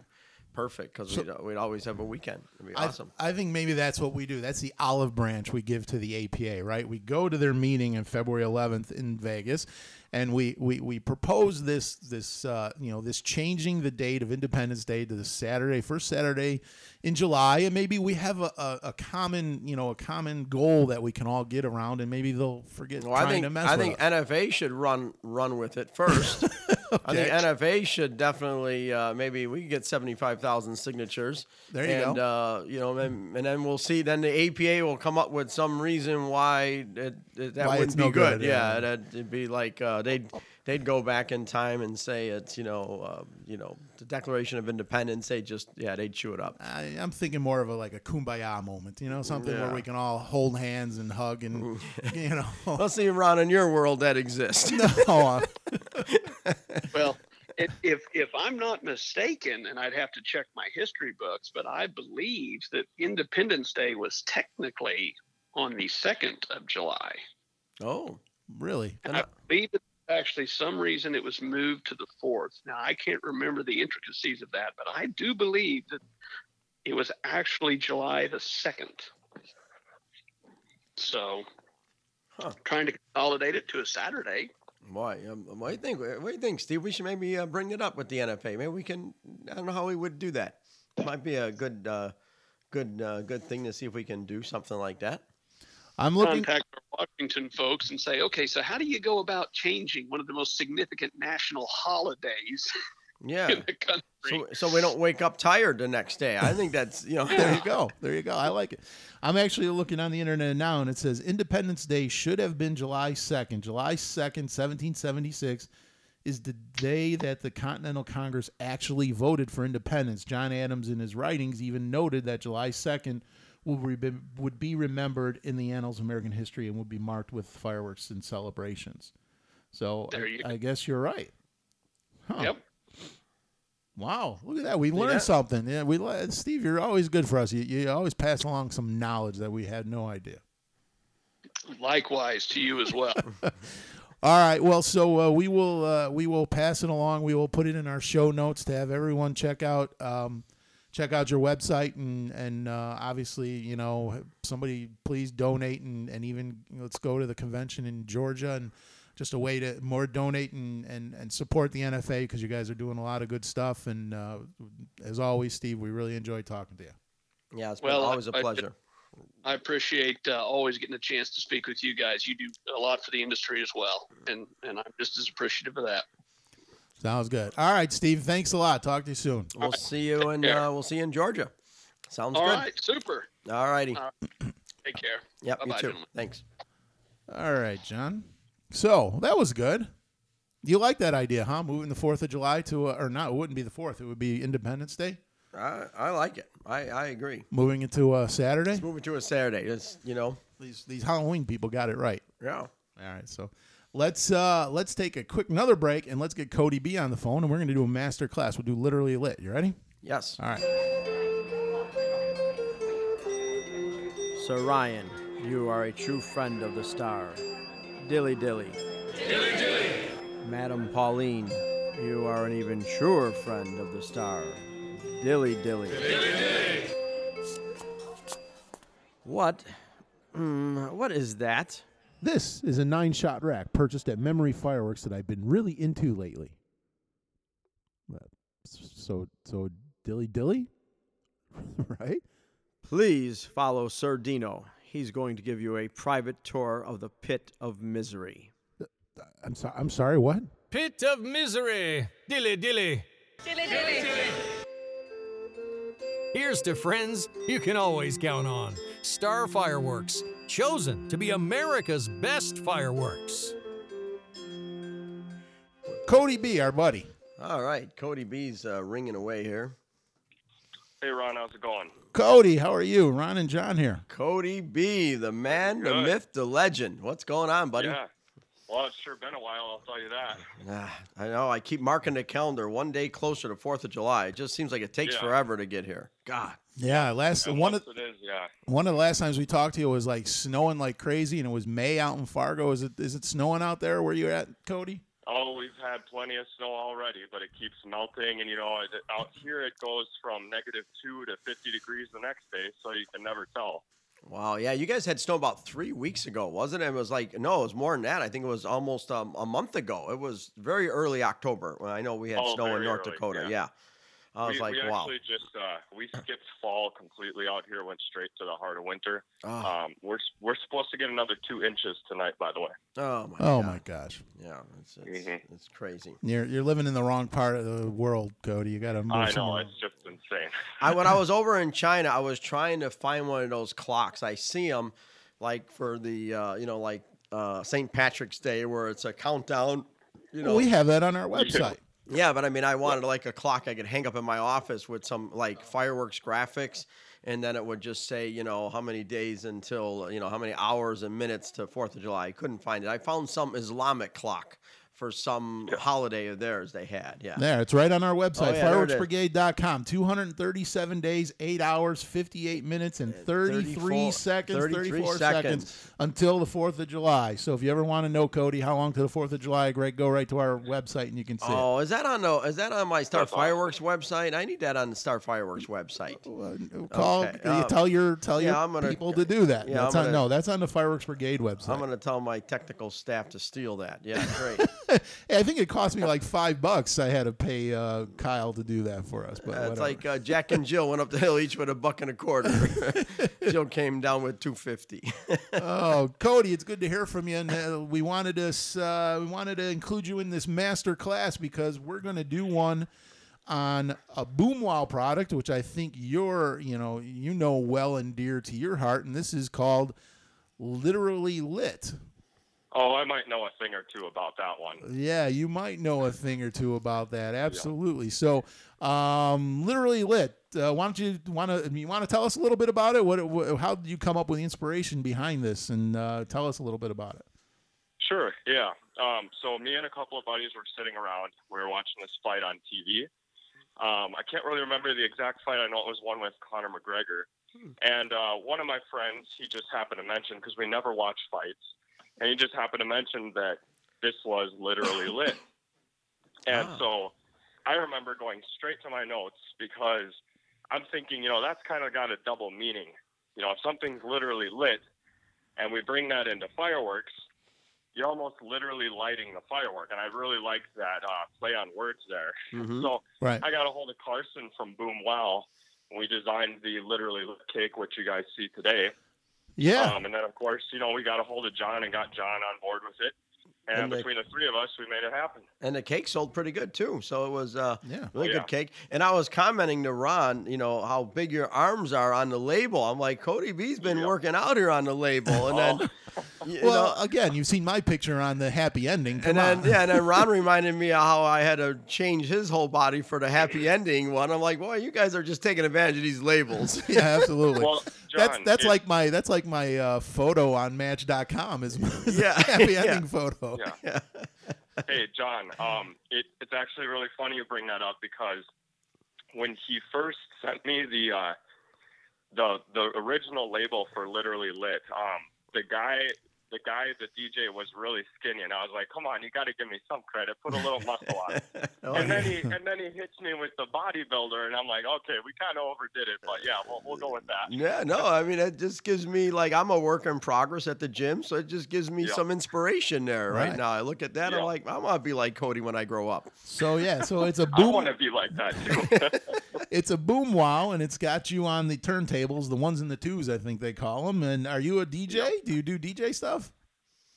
perfect because So- we'd, we'd always have a weekend. It'd be I- awesome. I, think maybe that's what we do. That's the olive branch we give to the APA, right? We go to their meeting on February 11th in Vegas, and we we, we propose this this uh, you know this changing the date of Independence Day to the Saturday, first Saturday in July, and maybe we have a, a, a common you know a common goal that we can all get around, and maybe they'll forget Well, trying I think I think us. NFA should run run with it first. [laughs] I think NFA should definitely uh, maybe we could get seventy five thousand signatures. There you and, go. Uh, you know, and, and then we'll see. Then the APA will come up with some reason why it, it, that Why wouldn't it's be no good. good, Yeah, yeah. that'd it'd be like uh, they'd they'd go back in time and say it's you know uh, you know the Declaration of Independence. They just yeah they'd chew it up. I, I'm thinking more of a like a kumbaya moment, you know, something where we can all hold hands and hug and [laughs] you know. [laughs] Let's see, Ron, in your world that exists. [laughs] no, Well, if, if if I'm not mistaken, and I'd have to check my history books, but I believe that Independence Day was technically on the second of July. Oh, really? And I believe that actually some reason it was moved to the fourth. Now I can't remember the intricacies of that, but I do believe that it was actually July the second. So trying to consolidate it to a Saturday. Why? Um, what do you think? What do you think, Steve? We should maybe uh, bring it up with the NFA. Maybe we can. I don't know how we would do that. Might be a good, uh, good, uh, good thing to see if we can do something like that. I'm looking. contact our Washington folks and say, okay, so how do you go about changing one of the most significant national holidays [laughs] Yeah. in the country? So, so we don't wake up tired the next day. I think that's you know. [laughs] there you go. There you go. I like it. I'm actually looking on the internet now, and it says Independence Day should have been July 2nd. July 2nd, 1776, is the day that the Continental Congress actually voted for independence. John Adams, in his writings, even noted that July 2nd will be, would be remembered in the annals of American history and would be marked with fireworks and celebrations. So I, I guess you're right. Huh. Yep. Wow, look at that. We Yeah. learned something. Yeah, we le- Steve, you're always good for us. You, you always pass along some knowledge that we had no idea. Likewise to you as well. [laughs] All right. Well, so uh, we will uh, we will pass it along. We will put it in our show notes to have everyone check out um, check out your website and and uh, obviously you know somebody please donate and and even let's go to the convention in Georgia and just a way to more donate and and, and support the NFA because you guys are doing a lot of good stuff and uh, as always, Steve, we really enjoy talking to you. Yeah, it's been Well, always a I- I- pleasure. I appreciate uh, always getting a chance to speak with you guys. You do a lot for the industry as well, and and I'm just as appreciative of that. Sounds good. All right, Steve. Thanks a lot. Talk to you soon. We'll see you in uh, we'll see you in Georgia. Sounds All good. right, super. All righty. Uh, take care. Yep. Bye-bye, you too. gentlemen. Thanks. All right, John. So that was good. You like that idea, huh? Moving the Fourth of July to, a, or not? It wouldn't be the Fourth. It would be Independence Day. I I like it. I I agree. Moving it to a Saturday. Let's move it to a Saturday. It's you know. These these Halloween people got it right. Yeah. All right, so let's uh let's take a quick another break and let's get Cody B on the phone and we're gonna do a master class. We'll do literally lit. You ready? Yes. All right. Sir Ryan, you are a true friend of the star. Dilly Dilly. Dilly dilly. Madam Pauline, you are an even truer friend of the star. Dilly Dilly. Dilly dilly. What? Mm, what is that? This is a nine shot rack purchased at Memory Fireworks that I've been really into lately. So, so dilly dilly, [laughs] right? Please follow Sir Dino. He's going to give you a private tour of the pit of misery. I'm sorry. I'm sorry. What? Pit of misery. Dilly dilly. Dilly dilly. Here's to friends you can always count on. Star Fireworks, chosen to be America's best fireworks. Cody B, our buddy. All right, Cody B's uh, ringing away here. Hey Ron, how's it going? Cody, how are you? Ron and John here. Cody B, the man, the Good. myth, the legend. What's going on, buddy? Yeah. Well, it's sure been a while, I'll tell you that. Ah, I know. I keep marking the calendar one day closer to Fourth of July. It just seems like it takes Yeah. forever to get here. God. Yeah, last Yeah, one of once it is, yeah. one of the last times we talked to you was like snowing like crazy, and it was May out in Fargo. Is it is it snowing out there where you're at, Cody? Oh, we've had plenty of snow already, but it keeps melting, and you know, out here it goes from negative two to 50 degrees the next day, so you can never tell. Wow. Yeah, you guys had snow about three weeks ago, wasn't it? It was like no, it was more than that. I think it was almost um, a month ago. It was very early October. When I know we had Oh, snow in North early, Dakota. yeah. Yeah. I was we, like, we wow. actually just uh, we skipped fall completely out here, went straight to the heart of winter. Ah. Um, we're we're supposed to get another two inches tonight, by the way. Oh my. Oh God. my gosh, Yeah, it's it's, Mm-hmm. it's crazy. you're you're living in the wrong part of the world, Cody. You got to move I know somewhere. it's just insane. [laughs] I when I was over in China, I was trying to find one of those clocks. I see them, like for the uh, you know like uh, St. Patrick's Day, where it's a countdown. You know, we have that on our website. Yeah, but I mean, I wanted like a clock I could hang up in my office with some like fireworks graphics, and then it would just say, you know, how many days until, you know, how many hours and minutes to Fourth of July. I couldn't find it. I found some Islamic clock for some holiday of theirs they had. Yeah. There, it's right on our website, Oh, yeah, there fireworksbrigade.com. 237 days, 8 hours, 58 minutes, and 33 34 seconds, 33 34 seconds. seconds. until the 4th of July. So if you ever want to know, Cody, how long to the 4th of July, Greg, go right to our website and you can see. Oh, is that on the is that on my Star Fireworks website? I need that on the Star Fireworks website. Call, Okay, you um, tell your tell yeah, your gonna- people to do that. yeah, that's I'm on, gonna- no, that's on the Fireworks Brigade website. I'm going to tell my technical staff to steal that. Yeah, great. [laughs] [laughs] I think it cost me like five bucks. I had to pay uh, Kyle to do that for us. But Uh, it's like uh, Jack and Jill went up the hill each with a buck and a quarter. [laughs] Jill came down with two fifty. [laughs] oh, Cody, it's good to hear from you. And uh, we wanted us, uh, we wanted to include you in this master class because we're going to do one on a Boom Wow product, which I think you're, you know, you know well and dear to your heart, and this is called Literally Lit. Oh, I might know a thing or two about that one. Yeah, you might know a thing or two about that. Absolutely. So, um, literally lit. Uh, why don't you want to you want to tell us a little bit about it? What, what how did you come up with the inspiration behind this, and uh, tell us a little bit about it? Sure, yeah. Um, so me and a couple of buddies were sitting around. We were watching this fight on TV. Um, I can't really remember the exact fight. I know it was one with Conor McGregor. And uh, one of my friends, he just happened to mention because we never watch fights, and he just happened to mention that this was literally [coughs] lit. And so I remember going straight to my notes because I'm thinking, you know, that's kind of got a double meaning. You know, if something's literally lit, and we bring that into fireworks, you're almost literally lighting the firework. And I really liked that uh, play on words there. Mhm. So Right. I got a hold of Carson from Boom Wow. and We designed the literally lit cake, which you guys see today. Yeah. Um, and then, of course, you know, we got a hold of John and got John on board with it. And, And the- between the three of us, we made it happen. and the cake sold pretty good too. So it was uh, yeah. really Oh, good cake. And I was commenting to Ron, you know, how big your arms are on the label. I'm like, Cody B's been working out here on the label, and then. [laughs] you well, know, again, you've seen my picture on the happy ending. Come and then on. yeah, and then [laughs] Ron reminded me of how I had to change his whole body for the happy [clears throat] ending one. I'm like, boy, you guys are just taking advantage of these labels. yeah, absolutely. Well, that's John, that's it- like my that's like my uh, photo on Match.com is [laughs] my Yeah, [laughs] happy yeah. ending photo. [laughs] Yeah. hey, John. Um, it, it's actually really funny you bring that up because when he first sent me the uh, the the original label for literally lit. Um, the guy the guy, the DJ, was really skinny, and I was like, "Come on, you got to give me some credit. Put a little muscle on." [laughs] Oh, and then he and then he hits me with the bodybuilder, and I'm like, "Okay, we kind of overdid it, but yeah, we'll, we'll go with that." Yeah, no, I mean it just gives me like I'm a work in progress at the gym, so it just gives me Yeah. some inspiration there right, Right. now. I look at that, I'm like, I want to be like Cody when I grow up. So yeah, so [laughs] it's a boom. I want to be like that too. [laughs] it's a boom wow, and it's got you on the turntables, the ones and the twos, I think they call them. And are you a DJ? Do you do DJ stuff?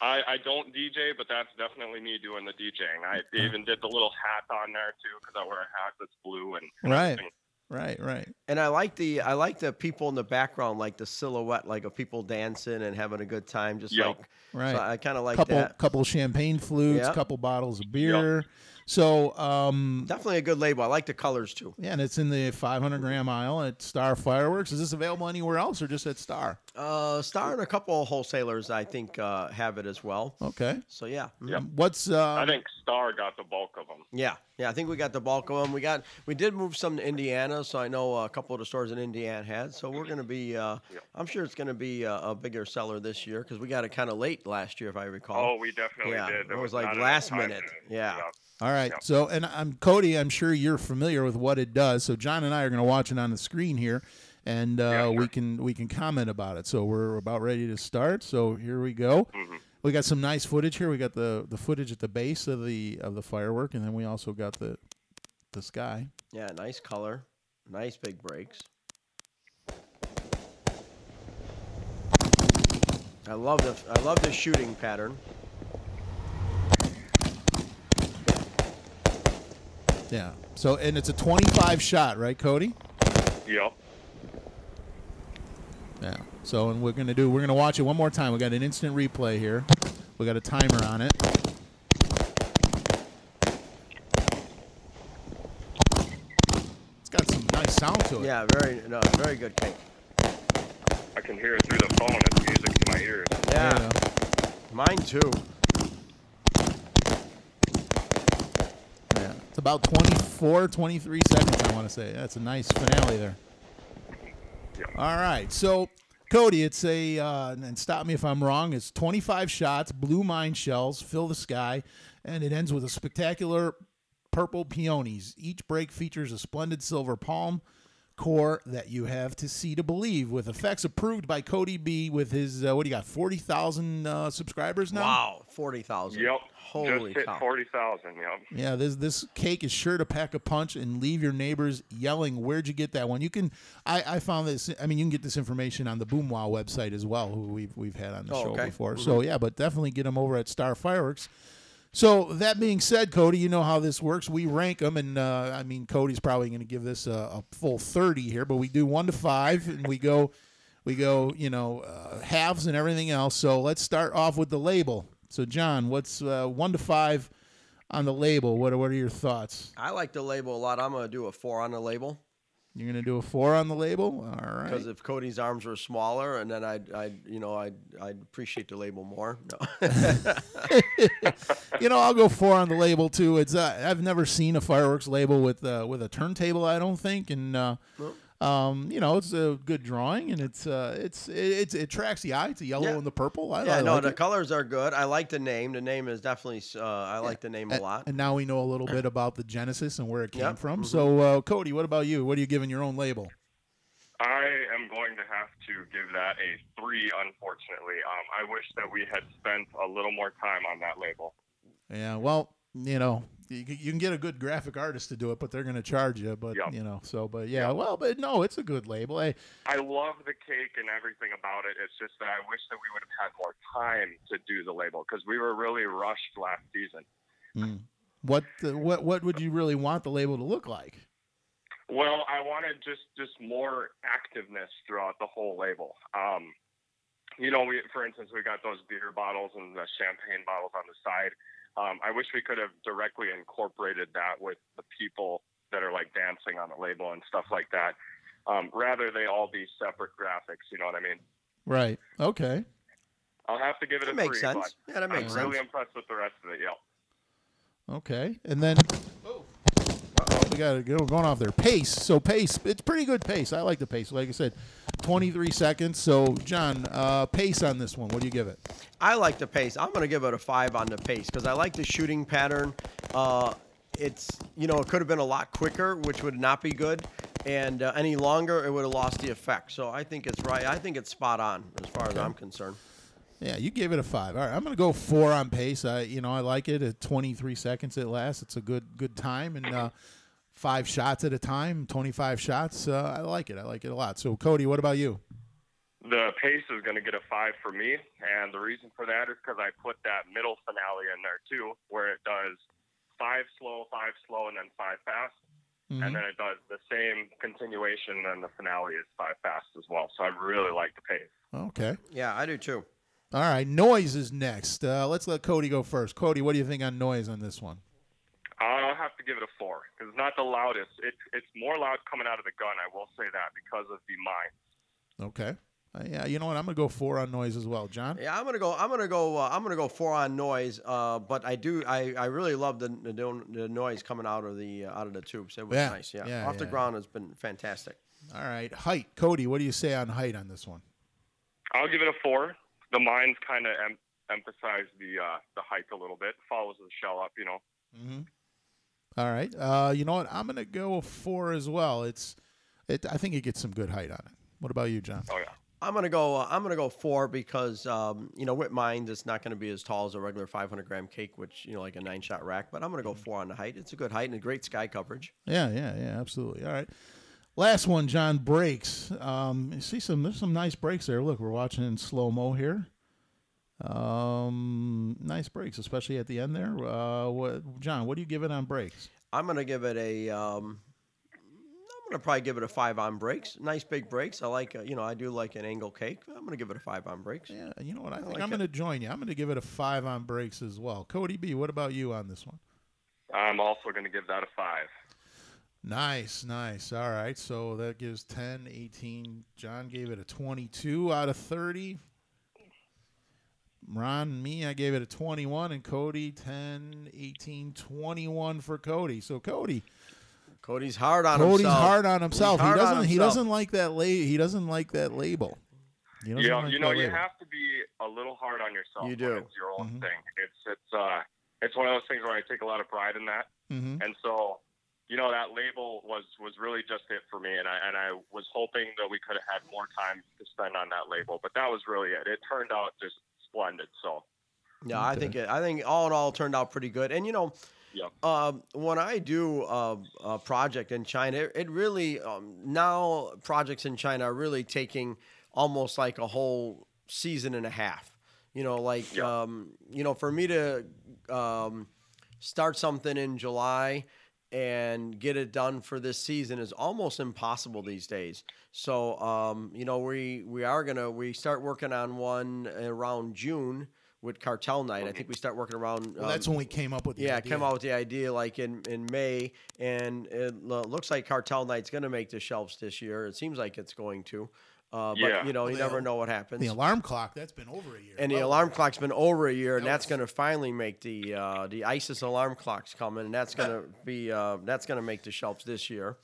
I, I don't DJ, but that's definitely me doing the DJing. I even did the little hat on there too, because I wear a hat that's blue and and Right. everything. Right, right. And I like the I like the people in the background, like the silhouette, like of people dancing and having a good time. Just Yep. like Right. So I kind of like couple that. couple champagne flutes, Yep. couple bottles of beer. So um, Definitely a good label. I like the colors too. yeah, and it's in the 500 gram aisle at Star Fireworks. Is this available anywhere else or just at Star? Uh, Star and a couple of wholesalers, I think, uh, have it as well. Okay. So yeah, mhm. Yep. What's uh, I think Star got the bulk of them. Yeah, yeah, I think we got the bulk of them. We got we did move some to Indiana, so I know a couple of the stores in Indiana had. So we're gonna be, uh, I'm sure it's gonna be a, a bigger seller this year because we got it kind of late last year, if I recall. Oh, we definitely yeah, did. There it was, was like last time minute. to- Yeah. All right. So, and I'm Cody. I'm sure you're familiar with what it does. So, John and I are going to watch it on the screen here, and uh, we can we can comment about it. So, we're about ready to start. So, here we go. Mm-hmm. We got some nice footage here. We got the the footage at the base of the of the firework, and then we also got the the sky. Yeah, nice color, nice big breaks. I love the I love the shooting pattern. Yeah. So, and it's a 25 shot, right, Cody? Yep. Yeah. So, and we're gonna do we're gonna watch it one more time. We got an instant replay here. We got a timer on it. It's got some nice sound to it. Yeah, very no, very good cake. I can hear it through the phone. It's music to my ears. Yeah, mine too. Yeah. It's about 24, 23 seconds, I want to say. That's a nice finale there. All right. So, Cody, it's a, uh, and stop me if I'm wrong, it's 25 shots, blue mine shells, fill the sky, and it ends with a spectacular purple peonies. Each break features a splendid silver palm core that you have to see to believe, with effects approved by Cody B with his, uh, what do you got, 40,000 uh, subscribers now? Wow, forty thousand. Yep. Holy Just hit cow. forty thousand. Yep. Yeah, this this cake is sure to pack a punch and leave your neighbors yelling, "Where'd you get that one?" You can, I, I found this. I mean, you can get this information on the Boom Wow website as well, who we've we've had on the Oh, show okay. before. Mhm. So yeah, but definitely get them over at Star Fireworks. So that being said, Cody, you know how this works. We rank them, and uh, I mean, Cody's probably going to give this a, a full thirty here, but we do one to five, and we go, we go, you know, uh, halves and everything else. So let's start off with the label. So John, what's uh, one to five on the label? What are, what are your thoughts? I like the label a lot. I'm gonna do a four on the label You're going to do a four on the label, all right? because if Cody's arms were smaller, and then I'd, I'd you know, I'd, I'd appreciate the label more. No. [laughs] you know, I'll go four on the label too. It's uh, I've never seen a fireworks label with uh, with a turntable. I don't think, and uh, um, you know, it's a good drawing, and it's uh, it's it, it's it attracts the eye. It's a yellow Yeah. and the purple. I, yeah, I no, like the it. colors are good. I like the name. The name is definitely. Uh, I like the name a And- lot. And now we know a little bit [clears throat] about the genesis and where it came Yep, from. mhm. So, uh, Cody, what about you? What are you giving your own label? I am going to have to give that a three. Unfortunately, um, I wish that we had spent a little more time on that label. Yeah, well, you know, you, you can get a good graphic artist to do it, but they're going to charge you. But Yep. you know, so but yeah, well, but no, it's a good label. Hey, I love the cake and everything about it. It's just that I wish that we would have had more time to do the label because we were really rushed last season. mm, what the, what what would you really want the label to look like? Well, I wanted just just more activeness throughout the whole label. Um, you know, we for instance we got those beer bottles and the champagne bottles on the side. Um, I wish we could have directly incorporated that with the people that are like dancing on the label and stuff like that. Um, rather, they all be separate graphics. You know what I mean? Right. Okay. I'll have to give it That a makes three. sense. But Yeah, that makes sense. I'm really impressed with the rest of it. Yeah. Okay. And then Uh-oh. we got to go going off their Pace. So pace. It's pretty good pace. I like the pace. Like I said, 23 seconds. So John, uh, pace on this one. What do you give it? I like the pace. I'm going to give it a five on the pace because I like the shooting pattern. Uh, it's you know it could have been a lot quicker, which would not be good, and uh, any longer it would have lost the effect. So I think it's right. I think it's spot on as far as I'm concerned. Yeah, you gave it a five. All right, I'm going to go four on pace. I, you know, I like it at 23 seconds it lasts. It's a good, good time, and uh, five shots at a time, 25 shots. Uh, I like it. I like it a lot. So, Cody, what about you? The pace is going to get a five for me, and the reason for that is because I put that middle finale in there too, where it does five slow, five slow, and then five fast, Mhm. and then it does the same continuation, and the finale is five fast as well. So I really like the pace. Okay. Yeah, I do too. All right, noise is next. Uh, let's let Cody go first. Cody, what do you think on noise on this one? I'll have to give it a four because it's not the loudest. It, it's more loud coming out of the gun. I will say that because of the mine. Okay. Uh, yeah, you know what? I'm gonna go four on noise as well, John. Yeah, I'm gonna go. I'm gonna go. Uh, I'm gonna go four on noise. Uh, but I do. I, I really love the, the the noise coming out of the uh, out of the tubes. It was Yeah, nice. Yeah. yeah, Off the yeah. ground has been fantastic. All right, height. Cody, what do you say on height on this one? I'll give it a four. The mines kind of em- emphasize the uh, the height a little bit. Follows the shell up, you know. Mm-hmm. All right. Uh, you know what? I'm gonna go four as well. It's, it. I think it gets some good height on it. What about you, John? Oh yeah. I'm gonna go. Uh, I'm gonna go four because um, you know with mine it's not gonna be as tall as a regular 500 gram cake, which you know like a nine shot rack. But I'm gonna go four on the height. It's a good height and a great sky coverage. Yeah, yeah, yeah. Absolutely. All right. Last one, John. breaks. Um, you see some. There's some nice breaks there. Look, we're watching in slow mo here. Um, nice breaks, especially at the end there. Uh, what, John? What do you give it on breaks? I'm gonna give it a. Um, I'm gonna probably give it a five on breaks. Nice big breaks. I like. Uh, you know, I do like an angle cake. I'm gonna give it a five on breaks. Yeah, you know what? I think like I'm it. going to join you. I'm going to give it a five on breaks as well. Cody B, what about you on this one? I'm also going to give that a five. Nice, nice. All right. So that gives 10, 18. John gave it a 22 out of 30. Ron, and me, I gave it a 21. And Cody, 10, 18, 21 for Cody. So Cody. Cody's hard on Cody's himself. hard on himself. hard he doesn't. He doesn't like that. La- he doesn't like that label. He doesn't Yeah, like you know, you label. have to be a little hard on yourself. You do. It's your own Mhm. thing. It's it's uh it's one of those things where I take a lot of pride in that, Mhm. and so you know that label was was really just it for me, and I and I was hoping that we could have had more time to spend on that label, but that was really it. It turned out just splendid. So Yeah, I think it, I think all in all it turned out pretty good. And you know, Yep. um, when I do uh, a project in China, it, it really um, now projects in China are really taking almost like a whole season and a half. You know, like um, you know, for me to um, start something in July and get it done for this season is almost impossible these days. So, um, you know, we we are gonna we start working on one around June with Cartel Night. I think we start working around. Well, that's um, when we came up with the yeah, idea. came out with the idea like in in May, and it lo- looks like Cartel Night's gonna make the shelves this year. It seems like it's going to. Uh, Yeah. But you know, Well, you the- never know what happens. The alarm clock. That's been over a year. And the Well, alarm clock's been over a year, and that's going to finally make the uh, the ISIS alarm clocks coming, and that's going to be uh, that's going to make the shelves this year.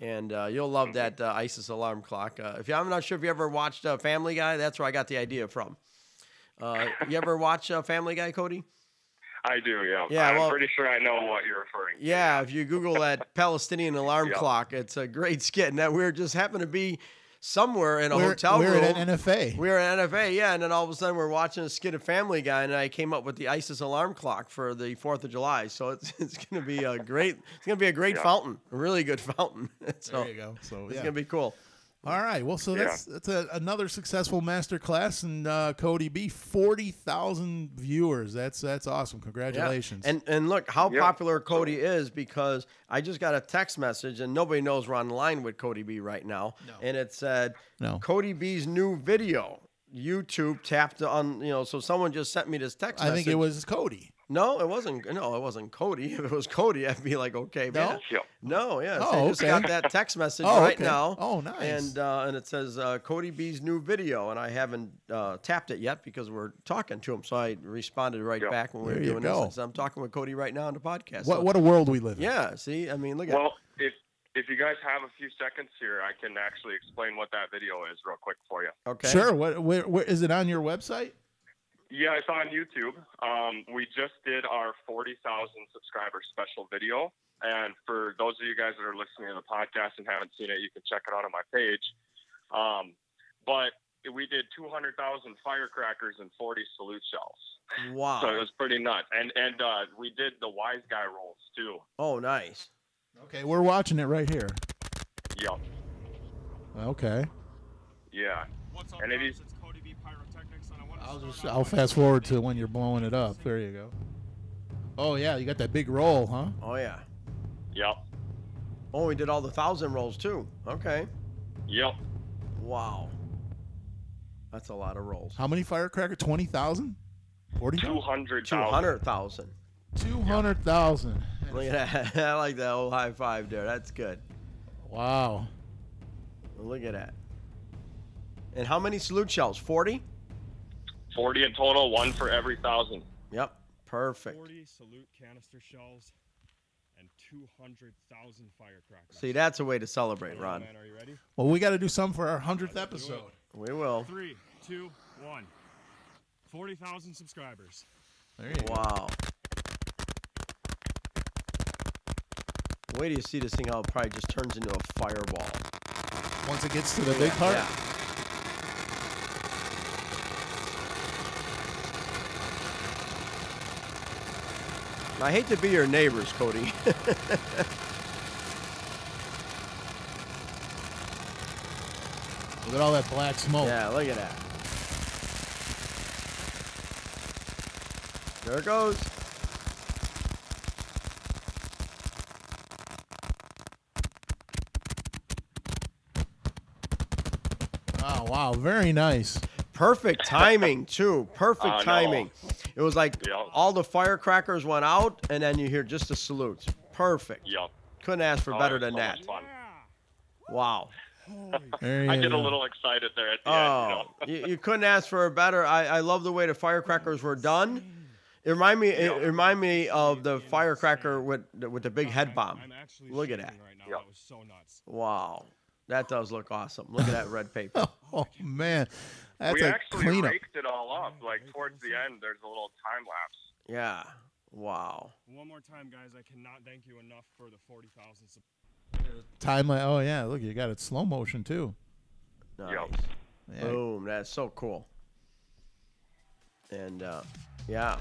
And uh, you'll love that uh, ISIS alarm clock. Uh, if you, I'm not sure if you ever watched uh, Family Guy, that's where I got the idea from. Uh, you ever watch uh, Family Guy, Cody? I do, yeah. Yeah, I'm well- pretty sure I know what you're referring. to. Yeah, if you Google that Palestinian alarm [laughs] Yeah. clock, it's a great skit. And that we are just happened to be somewhere in a We're- hotel we're room. at NFA. We were at NFA, yeah. And then all of a sudden we're watching a skit of Family Guy, and I came up with the ISIS alarm clock for the Fourth of July. So it's [laughs] it's going to be a great it's going to be a great Yeah. fountain, a really good fountain. [laughs] so There you go. So it's yeah. going to be cool. All right. Well, so Yeah. that's that's a, another successful master class, and uh, Cody B, forty thousand viewers. That's that's awesome. Yeah. Congratulations. And and look how Yeah. popular Cody is because I just got a text message and nobody knows we're on the line with Cody B right now. And it said No. Cody B's new video. YouTube tapped on you know, so someone just sent me this text I think it was Cody. No, it wasn't. No, it wasn't Cody. [laughs] If it was Cody, I'd be like, okay, No? man. No, yeah. Oh, so Oh, I just okay. got that text message Oh, right okay. now. Oh, nice. And uh, and it says uh, Cody B's new video, and I haven't uh, tapped it yet because we're talking to him. So I responded right back when we There were you doing go. this. I said, I'm talking with Cody right now on the podcast. What So- what a world we live in. yeah. See, I mean, look at. Well, if if you guys have a few seconds here, I can actually explain what that video is real quick for you. Okay. Sure. What? Where, where is it on your website? Yeah, it's on YouTube. Um, we just did our 40,000 subscriber special video. And for those of you guys that are listening to the podcast and haven't seen it, you can check it out on my page. Um, but we did 200,000 firecrackers and 40 salute shells. Wow. So it was pretty nuts. And and uh, we did the wise guy rolls too. Oh, nice. Okay, we're watching it right here. Yep. Okay. Yeah. And it is. I'll just I'll fast forward to when you're blowing it up. There you go. Oh yeah, you got that big roll, huh? Oh yeah. Yep. Oh, we did all the thousand rolls too. Okay. Yep. Wow. That's a lot of rolls. How many firecracker? Twenty thousand? Forty? 200,000. Two hundred thousand. Two hundred thousand. Look at that. [laughs] I like that old high five there. That's good. Wow. Look at that. And how many salute shells? Forty. 40 in total, one for every thousand. Yep. Perfect. 40 salute canister shells and 200,000 firecrackers. See, that's a way to celebrate, Come on, Ron. man, are you ready? Well, we got to do something for our hundredth episode. We will. Three, two, one. 40,000 subscribers. There you go. Wow. Wait till you see this thing how it probably just turns into a fireball. Once it gets to the big part. Yeah. I hate to be your neighbors, Cody. [laughs] Look at all that black smoke. yeah, look at that. There it goes. Oh wow, very nice. Perfect timing too. Perfect I know. timing. It was like Yeah. all the firecrackers went out, and then you hear just the salutes. Perfect. Yep. Couldn't ask for Oh, better than so that. fun. Wow. I you get a little excited there at the Oh, end. You oh, know? you, you couldn't ask for a better. I, I love the way the firecrackers were done. It remind me. It, it remind me of the firecracker with the, with the big head bomb. Actually Look at that. right now. That was so nuts. Wow, that does look awesome. Look at that red paper. [laughs] Oh man, that's we a actually cleanup. raked it all up. Like towards the end, there's a little time lapse. Yeah. Wow. One more time, guys. I cannot thank you enough for the 40,000 sub- Time like oh yeah, look you got it slow motion too. Nice. Yeah. Boom. That's so cool. And uh, yeah.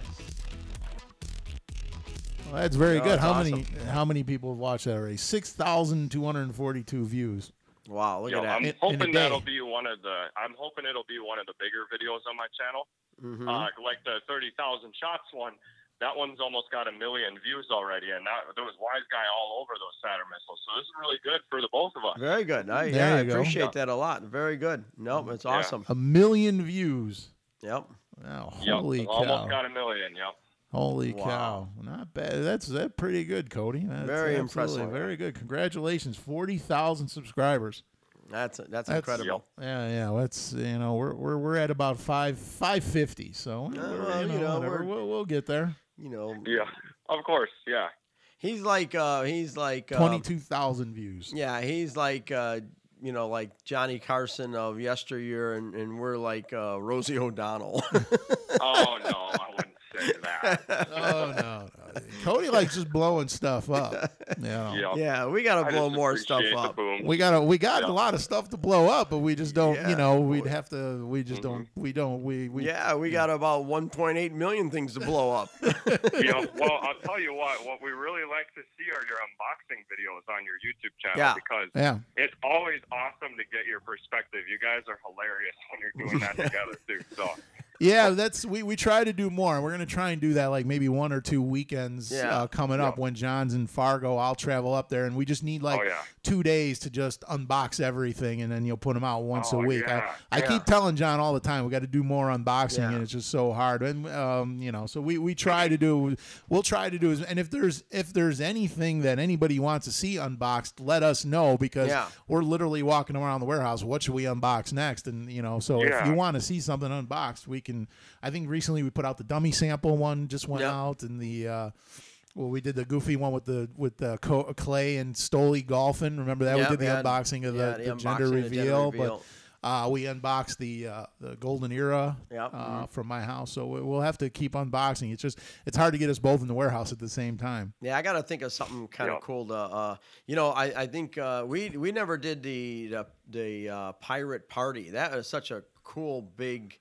Well, that's very Oh, good. that's How awesome. many how many people have watched that already? Six thousand two hundred and forty two views. Wow. Look Yo, at that. I'm In- in hoping that'll be one of the. I'm hoping it'll be one of the bigger videos on my channel. Mhm. Uh, like the 30,000 shots one. That one's almost got a million views already, and that, there was wise guy all over those Saturn missiles. So this is really good for the both of us. Very good. I, There yeah, I go. appreciate Yeah. that a lot. Very good. Nope, it's Yeah. awesome. A million views. Yep. Wow, Yep, holy cow! almost got a million. Yep. Holy Wow. cow! Not bad. That's that pretty good, Cody. That's Very absolutely impressive. Very good. Congratulations, forty thousand subscribers. That's that's, That's- incredible. Yeah, yeah. That's you know we're we're we're at about five five fifty. So we're- well, you you know, know, whatever. we're- we'll we'll get there. You know, Yeah. Of course. Yeah. he's like uh he's like uh, Twenty two thousand views. Yeah, he's like uh you know like Johnny Carson of yesteryear, and, and we're like uh, Rosie O'Donnell. [laughs] Oh no, I wouldn't say that. [laughs] oh no, no. Cody likes just blowing stuff up. [laughs] Yeah, know. Yep. yeah, we gotta I blow more stuff up. We got a, we got Yeah. a lot of stuff to blow up, but we just don't. Yeah, you know, we'd have to. We just don't. Mm-hmm. We don't. We we. yeah, we got about 1.8 million things to blow up. [laughs] yeah, well, I'll tell you what. What we really like to see are your unboxing videos on your YouTube channel Yeah. because Yeah. it's always awesome to get your perspective. You guys are hilarious when you're doing that together too. So Yeah, that's we, we try to do more. We're gonna try and do that like maybe one or two weekends Yeah. uh, coming up Yeah. when John's in Fargo. I'll travel up there, and we just need like Oh, yeah. two days to just unbox everything, and then you'll put them out once Oh, a week. yeah, I, I yeah. keep telling John all the time we got to do more unboxing, Yeah. and it's just so hard. And um, you know, so we, we try to do. We'll try to do. And if there's if there's anything that anybody wants to see unboxed, let us know because Yeah. we're literally walking around the warehouse. What should we unbox next? And you know, so if you want to see something unboxed, we can. I think recently we put out the dummy sample one, just went Yep. out, and the uh, Well, we did the goofy one with the with the Co- Clay and Stoli golfing. Remember that Yeah, we did the we unboxing of yeah, the, the the, gender, unboxing of the gender reveal, reveal. but uh, we unboxed the uh, the golden era Yep. uh, Mhm. from my house. So we- we'll have to keep unboxing. It's just it's hard to get us both in the warehouse at the same time. Yeah, I got to think of something kind of Yeah. cool to, uh, you know, I, I think uh, we we never did the the, the uh, pirate party. That is such a cool big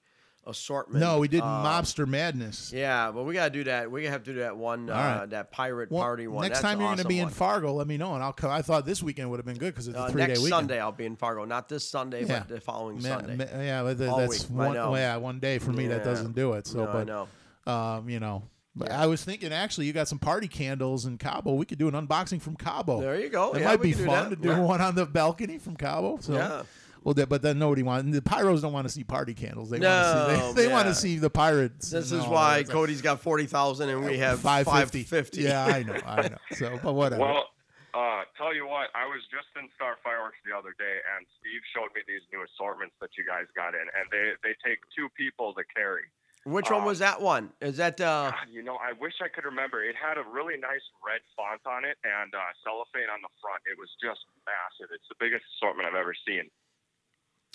assortment. No, we did Uh, Mobster Madness. Yeah, but we got to do that. We have to do that one, uh, right. that pirate Well, party one. Next That's time you're going to be in. Fargo, let me know, and I'll come. I thought this weekend would have been good because it's a Uh, three day next weekend. Sunday I'll be in Fargo. Not this Sunday, Yeah. but the following Sunday. yeah, that's week, one. Yeah, one day for me that doesn't do it. So, No, I but know. um, you know, but I was thinking actually, you got some party candles in Cabo. We could do an unboxing from Cabo. There you go. It Yeah, might be can do fun to do Yeah. one on the balcony from Cabo. So. Yeah. Well, that- but then nobody wants. The pyros don't want to see party candles. They want to see. No, [laughs] They, they want to see the pirates. This is all why that. Cody's got forty thousand and we have 550. 550. Yeah, I know. I know. So, but whatever. Well, uh, tell you what, I was just in Star Fireworks the other day, and Steve showed me these new assortments that you guys got in, and they they take two people to carry. Which one Um, was that one? Is that uh? God, you know, I wish I could remember. It had a really nice red font on it and uh, cellophane on the front. It was just massive. It's the biggest assortment I've ever seen.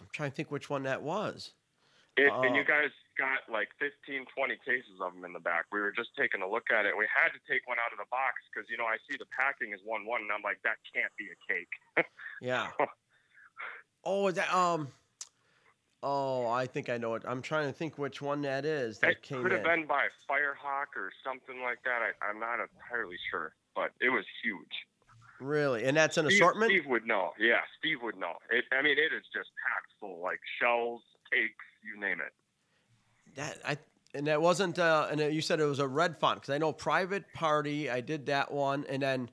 I'm trying to think which one that was. It, Oh. And you guys got like 15, 20 cases of them in the back. We were just taking a look at it. We had to take one out of the box because, you know, I see the packing is 1 1, and I'm like, that can't be a cake. [laughs] Yeah. Oh, is that um? Oh, I think I know it. I'm trying to think which one that is that it came could have in. been by Firehawk or something like that. I, I'm not entirely sure, but it was huge. Really, and that's an Steve, assortment. Steve would know. Yeah, Steve would know. It, I mean, it is just packed full, like shells, cakes, you name it. That I and that wasn't. Uh, and you said it was a red font because I know private party. I did that one, and then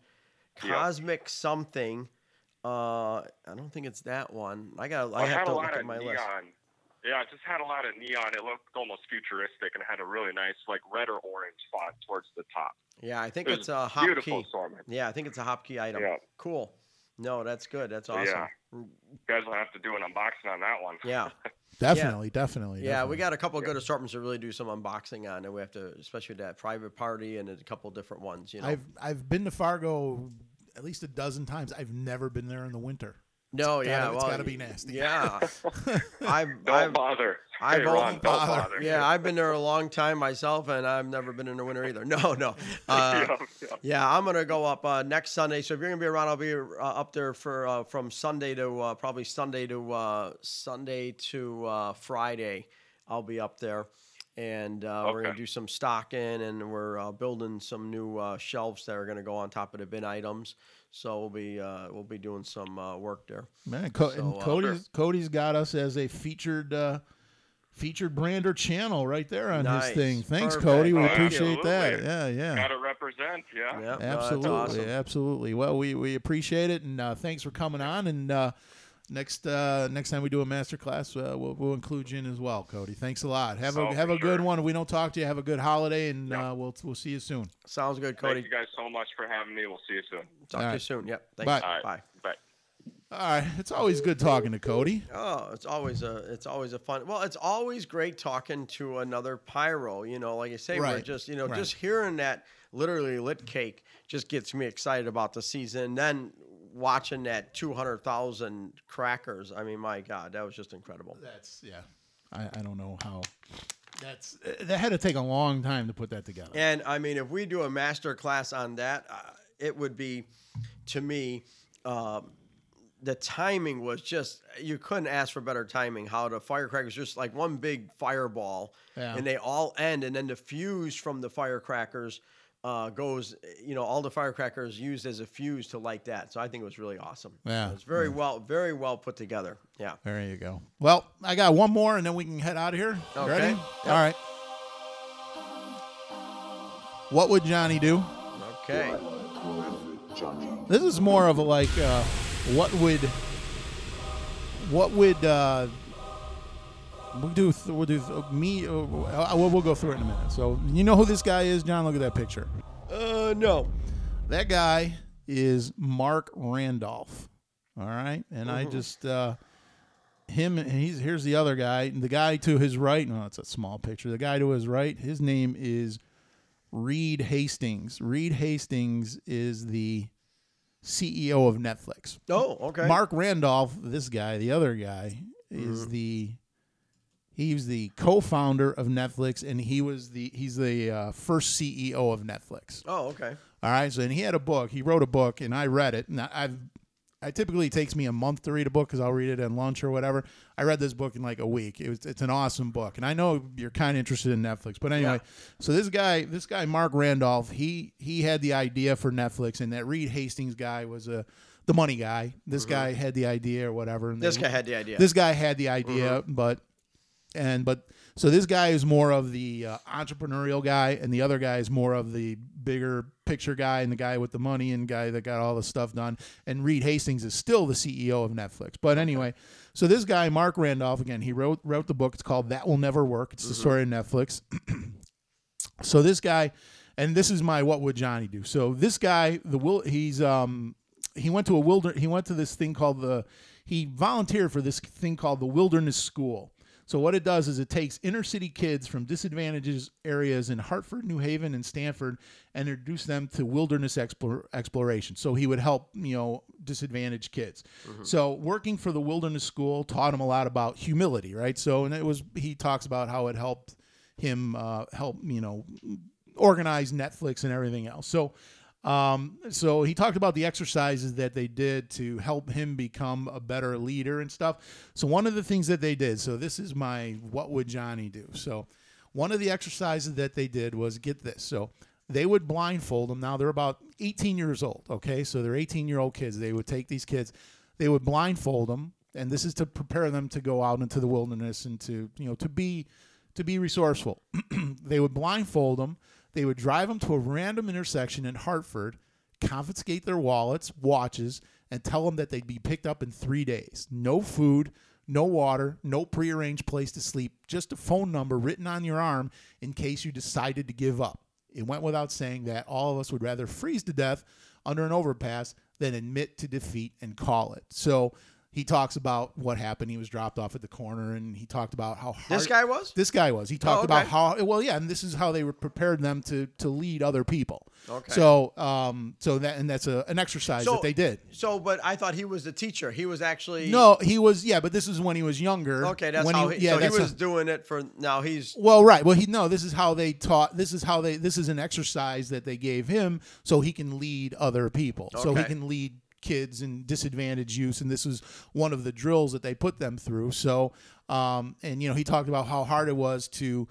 Yep. cosmic something. Uh, I don't think it's that one. I got. I it have to a look lot at of my neon. list. Yeah, it just had a lot of neon. It looked almost futuristic and had a really nice, like red or orange font towards the top. Yeah, I think It it's a hop beautiful key. assortment. Yeah, I think it's a hop key item. Yeah. Cool. No, that's good. That's awesome. Yeah, you guys will have to do an unboxing on that one. Yeah. Definitely, [laughs] definitely. Yeah, definitely. we got a couple of good assortments to really do some unboxing on, and we have to, especially that private party and a couple different ones. You know, I've I've been to Fargo at least a dozen times. I've never been there in the winter. No, It's yeah, gotta- it's well, got to be nasty. Yeah, [laughs] I've, Don't I've, bother. I've hey, only- Ron, don't bother. Yeah, I've been there a long time myself, and I've never been in the winter either. [laughs] No, no. [laughs] Uh, Yeah, yeah. yeah, I'm gonna go up uh, next Sunday. So if you're gonna be around, I'll be uh, up there for uh, from Sunday to uh, probably Sunday to uh, Sunday to uh, Friday. I'll be up there, and uh, we're gonna do some stocking, and we're uh, building some new uh, shelves that are gonna go on top of the bin items. So we'll be uh, we'll be doing some uh, work there. Man, Co- So, and uh, Cody's Cody's got us as a featured uh, featured brander channel right there on Nice. his thing. Thanks, Perfect. Cody. We Thank you. appreciate that. Yeah, yeah. Got to represent, yeah. Yeah, no, absolutely, awesome. absolutely. Well, we, we appreciate it, and uh, thanks for coming on. And uh, next uh, next time we do a master class, uh, we'll, we'll include you in as well, Cody. Thanks a lot. Have a Oh, have for a good one. If we don't talk to you, have a good holiday, and uh, we'll we'll see you soon. Sounds good, Cody. Thank you guys so much for having me. We'll see you soon. Talk All to you soon. Yep. Thanks. Bye. All right. Bye. Bye. All right, it's always good talking to Cody. Oh, it's always a it's always a fun. Well, it's always great talking to another pyro. You know, like I say, we're just you know right. just hearing that literally lit cake just gets me excited about the season. Then watching that two hundred thousand crackers. I mean, my God, that was just incredible. That's yeah. I, I don't know how. That's that had to take a long time to put that together. And I mean, if we do a master class on that, uh, it would be, to me, um, the timing was just you couldn't ask for better timing. How the firecrackers just like one big fireball, Yeah. and they all end, and then the fuse from the firecrackers uh, goes. You know, all the firecrackers used as a fuse to light that. So I think it was really awesome. Yeah, it's very well, very well put together. Yeah. There you go. Well, I got one more, and then we can head out of here. Okay. Ready? Yep. All right. What would Johnny do? Okay. This is more of a like, uh, what would, what would, uh, we'll do, th- we'll do th- me, uh, uh, we'll, we'll go through it in a minute. So, you know who this guy is, John? Look at that picture. Uh, no. That guy is Marc Randolph. All right. And I Mhm. just, uh, him, he's, here's the other guy. The guy to his right, no, it's a small picture. The guy to his right, his name is Reed Hastings. Reed Hastings is the CEO of Netflix. Oh, okay. Marc Randolph, this guy, the other guy, Mm-hmm. is the he was the co-founder of Netflix, and he was the he's the uh, first CEO of Netflix. Oh, okay. All right, so and he had a book. He wrote a book, and I read it. And I- I've I typically it takes me a month to read a book because I'll read it at lunch or whatever. I read this book in like a week. It was it's an awesome book, and I know you're kind of interested in Netflix, but anyway. So this guy, this guy Marc Randolph, he he had the idea for Netflix, and that Reed Hastings guy was a the money guy. This guy had the idea or whatever. and Mm-hmm. This they- guy had the idea. This guy had the idea, but and but so this guy is more of the uh, entrepreneurial guy, and the other guy is more of the bigger picture guy, and the guy with the money and guy that got all the stuff done. And Reed Hastings is still the CEO of Netflix. But anyway, so this guy Marc Randolph again, he wrote wrote the book. It's called That Will Never Work. It's the story of Netflix. [clears throat] so this guy, and this is my what would Johnny do? So this guy, the will he's um he went to a wilder he went to this thing called the he volunteered for this thing called the Wilderness School. So what it does is it takes inner city kids from disadvantaged areas in Hartford, New Haven, and Stamford, and introduce them to wilderness explore, exploration. So he would help you know disadvantaged kids. So working for the Wilderness School taught him a lot about humility, right? So and it was he talks about how it helped him uh, help you know organize Netflix and everything else. So, um, so he talked about the exercises that they did to help him become a better leader and stuff. So one of the things that they did. So this is my what would Johnny do? So one of the exercises that they did was get this. So they would blindfold them. Now they're about 18 years old. Okay, so they're 18 year old kids. They would take these kids, they would blindfold them, and this is to prepare them to go out into the wilderness and to you know to be to be resourceful. [clears throat] they would blindfold them. They would drive them to a random intersection in Hartford, confiscate their wallets, watches, and tell them that they'd be picked up in three days. No food, no water, no prearranged place to sleep, just a phone number written on your arm in case you decided to give up. It went without saying that all of us would rather freeze to death under an overpass than admit to defeat and call it. So he talks about what happened. He was dropped off at the corner, and he talked about how hard This guy was? This guy was. He talked Oh, about how well, yeah, and this is how they were prepared them to to lead other people. Okay. So, um, so that and that's a, an exercise that they did. So, but I thought he was the teacher. He was actually No, he was. Yeah, but this is when he was younger. Okay, that's when how he, yeah, so he was how- doing it for now. He's well, right. Well, he no. This is how they taught. This is how they. This is an exercise that they gave him so he can lead other people. So he can lead kids in disadvantaged use, and this was one of the drills that they put them through. So, um, and you know, he talked about how hard it was to.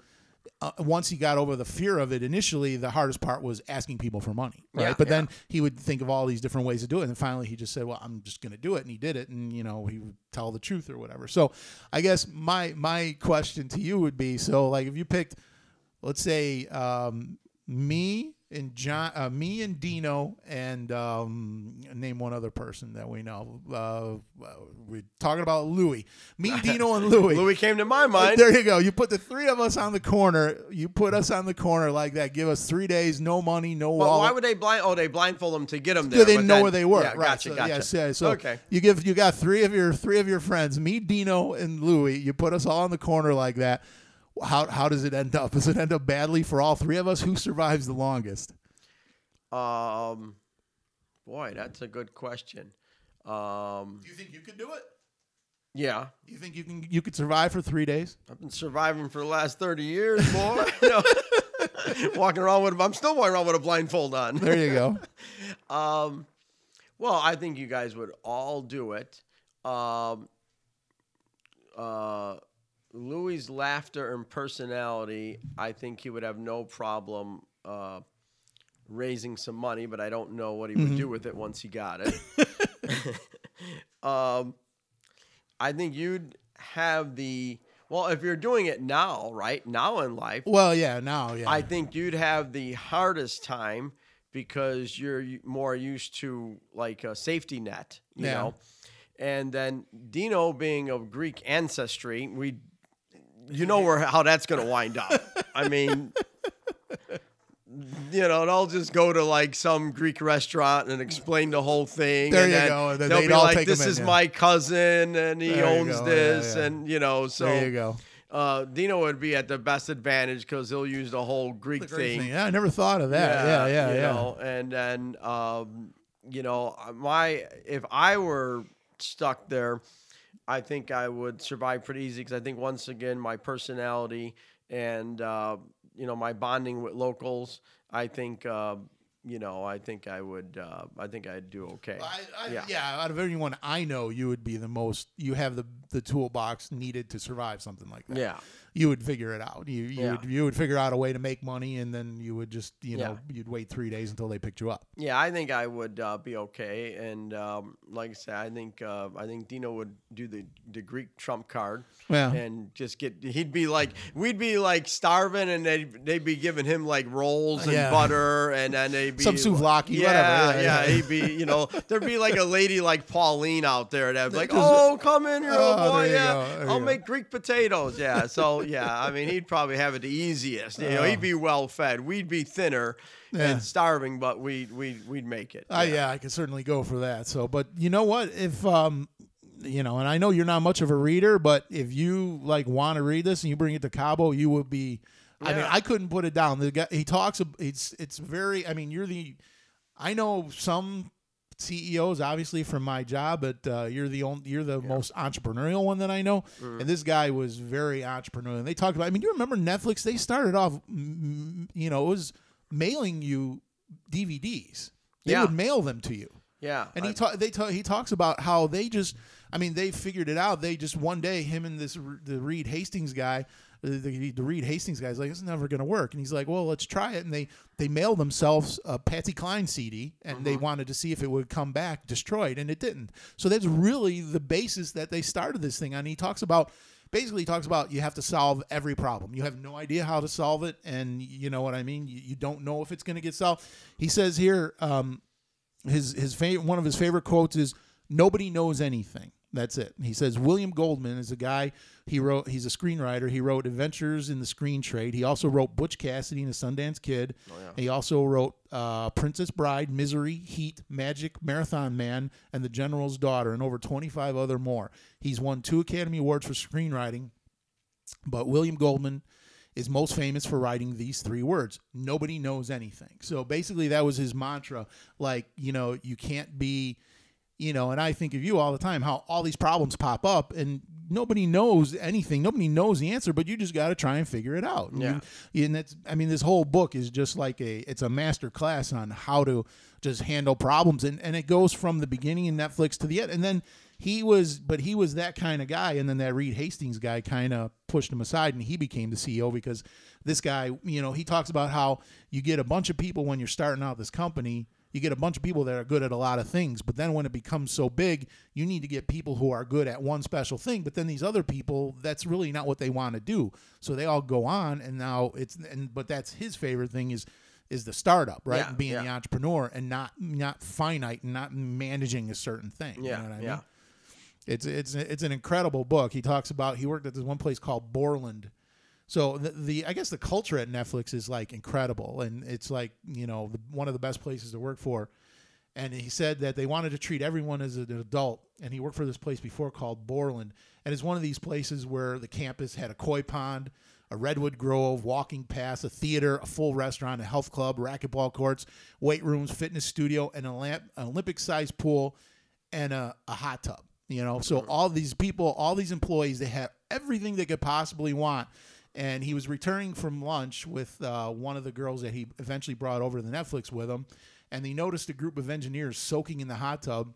Uh, once he got over the fear of it, initially the hardest part was asking people for money, right? Yeah, but then he would think of all these different ways to do it, and finally he just said, "Well, I'm just going to do it," and he did it, and you know he would tell the truth or whatever. So, I guess my my question to you would be: so like if you picked let's say um, me and John, uh, me and Dino, and um, name one other person that we know. Uh, we're talking about Louis. Me, Dino, and [laughs] Louis. Louis came to my mind. There you go. You put the three of us on the corner. You put us on the corner like that. Give us three days, no money, no Well, wallet. why would they blind? Oh, they blindfold them to get them there. They didn't know then- where they were. Yeah, right. gotcha, so, gotcha. Yes, yeah, so okay. you give you got three of your three of your friends, me, Dino, and Louis. You put us all in the corner like that. How how does it end up? Does it end up badly for all three of us? Who survives the longest? Um, boy, that's a good question. Um, do you think you could do it? Yeah, You think you can you could survive for three days? I've been surviving for the last thirty years, boy. [laughs] No. [laughs] walking around with, I'm still walking around with a blindfold on. There you go. [laughs] um, well, I think you guys would all do it. Um, uh, Louis' laughter and personality, I think he would have no problem uh, raising some money, but I don't know what he would Mhm. do with it once he got it. [laughs] [laughs] um, I think you'd have the well, if you're doing it now, right now in life. Well, yeah, now, yeah. I think you'd have the hardest time because you're more used to like a safety net, you Yeah. know. And then Dino being of Greek ancestry, we, you know where how that's going to wind up. I mean, [laughs] you know, and I'll just go to like some Greek restaurant and explain the whole thing. There and you go, and then they'll be like, "This in, is yeah. my cousin, and he There owns go, yeah, this," yeah. and you know, so There you go. uh, Dino would be at the best advantage because he'll use the whole Greek, Greek thing. thing. Yeah, I never thought of that. Yeah, yeah, you yeah. know, and then um, you know, my if I were stuck there, I think I would survive pretty easy because I think once again my personality and uh, you know my bonding with locals, I think. Uh, you know, I think I would. Uh, I think I'd do okay. I, yeah. yeah. out of everyone I know, you would be the most. You have the the toolbox needed to survive something like that. Yeah. You would figure it out. You you Yeah. would you would figure out a way to make money, and then you would just you Yeah. know you'd wait three days until they picked you up. Yeah, I think I would uh, be okay, and um, like I said, I think uh, I think Dino would do the, the Greek trump card, Yeah. and just get. He'd be like, we'd be like starving, and they they'd be giving him like rolls and Yeah. butter, and then they'd be Some souvlaki, yeah, whatever. Yeah, yeah. He'd be, you know, there'd be like a lady like Pauline out there that'd be like, [laughs] oh, come in here, Oh, boy, yeah, I'll make Greek potatoes, yeah. So yeah, I mean, he'd probably have it the easiest. You know, Oh. he'd be well fed. We'd be thinner Yeah. and starving, but we we we'd make it. Uh, yeah. I could certainly go for that. So, but you know what? If um, you know, and I know you're not much of a reader, but if you like want to read this and you bring it to Cabo, you would be. I mean, I couldn't put it down. The guy he talks. It's it's very. I mean, you're the. I know some CEOs, obviously from my job, but uh, you're the only, you're the most entrepreneurial one that I know. Mm. And this guy was very entrepreneurial. And they talked about. I mean, you remember Netflix? They started off, you know, it was mailing you DVDs. They Yeah. would mail them to you. Yeah, And he ta- they ta- he talks about how they just I mean they figured it out. They just one day him and this the Reed Hastings guy the, the, Reed Hastings guy's like it's never going to work and he's like well let's try it and they they mailed themselves a Patsy Cline CD and they wanted to see if it would come back destroyed and it didn't. So that's really the basis that they started this thing on. He talks about basically he talks about you have to solve every problem. You have no idea how to solve it and you know what I mean? You, you don't know if it's going to get solved. He says here um his his favorite one of his favorite quotes is nobody knows anything that's it. He says william goldman is a guy he wrote he's a screenwriter. He wrote adventures in the screen trade. He also wrote butch cassidy and the sundance kid. He also wrote uh, princess bride misery heat magic marathon man and the general's daughter and over 25 other more. He's won two academy awards for screenwriting but William Goldman is most famous for writing these three words. Nobody knows anything. So basically, that was his mantra. Like, you know, you can't be, you know, and I think of you all the time how all these problems pop up and nobody knows anything. Nobody knows the answer, but you just got to try and figure it out. Yeah. and that's, I mean, this whole book is just like a, it's a master class on how to just handle problems. And, and it goes from the beginning in Netflix to the end. And then he was, but he was that kind of guy. And then that Reed Hastings guy kind of pushed him aside and he became the CEO because this guy, you know, he talks about how you get a bunch of people when you're starting out this company. You get a bunch of people that are good at a lot of things, but then when it becomes so big, you need to get people who are good at one special thing. But then these other people, that's really not what they want to do. So they all go on, and now it's and but that's his favorite thing is is the startup, right? Yeah, And being yeah. the entrepreneur and not not finite and not managing a certain thing. Yeah, you know what I yeah. mean? It's it's it's an incredible book. He talks about he worked at this one place called Borland. So the, the I guess the culture at Netflix is like incredible, and it's like you know the, one of the best places to work for. And he said that they wanted to treat everyone as an adult, and he worked for this place before called Borland, and it's one of these places where the campus had a koi pond, a redwood grove, walking paths, a theater, a full restaurant, a health club, racquetball courts, weight rooms, fitness studio, and a lamp, an Olympic-sized pool, and a, a hot tub. You know, so all these people, all these employees, they had everything they could possibly want. And he was returning from lunch with uh, one of the girls that he eventually brought over to the Netflix with him, and he noticed a group of engineers soaking in the hot tub.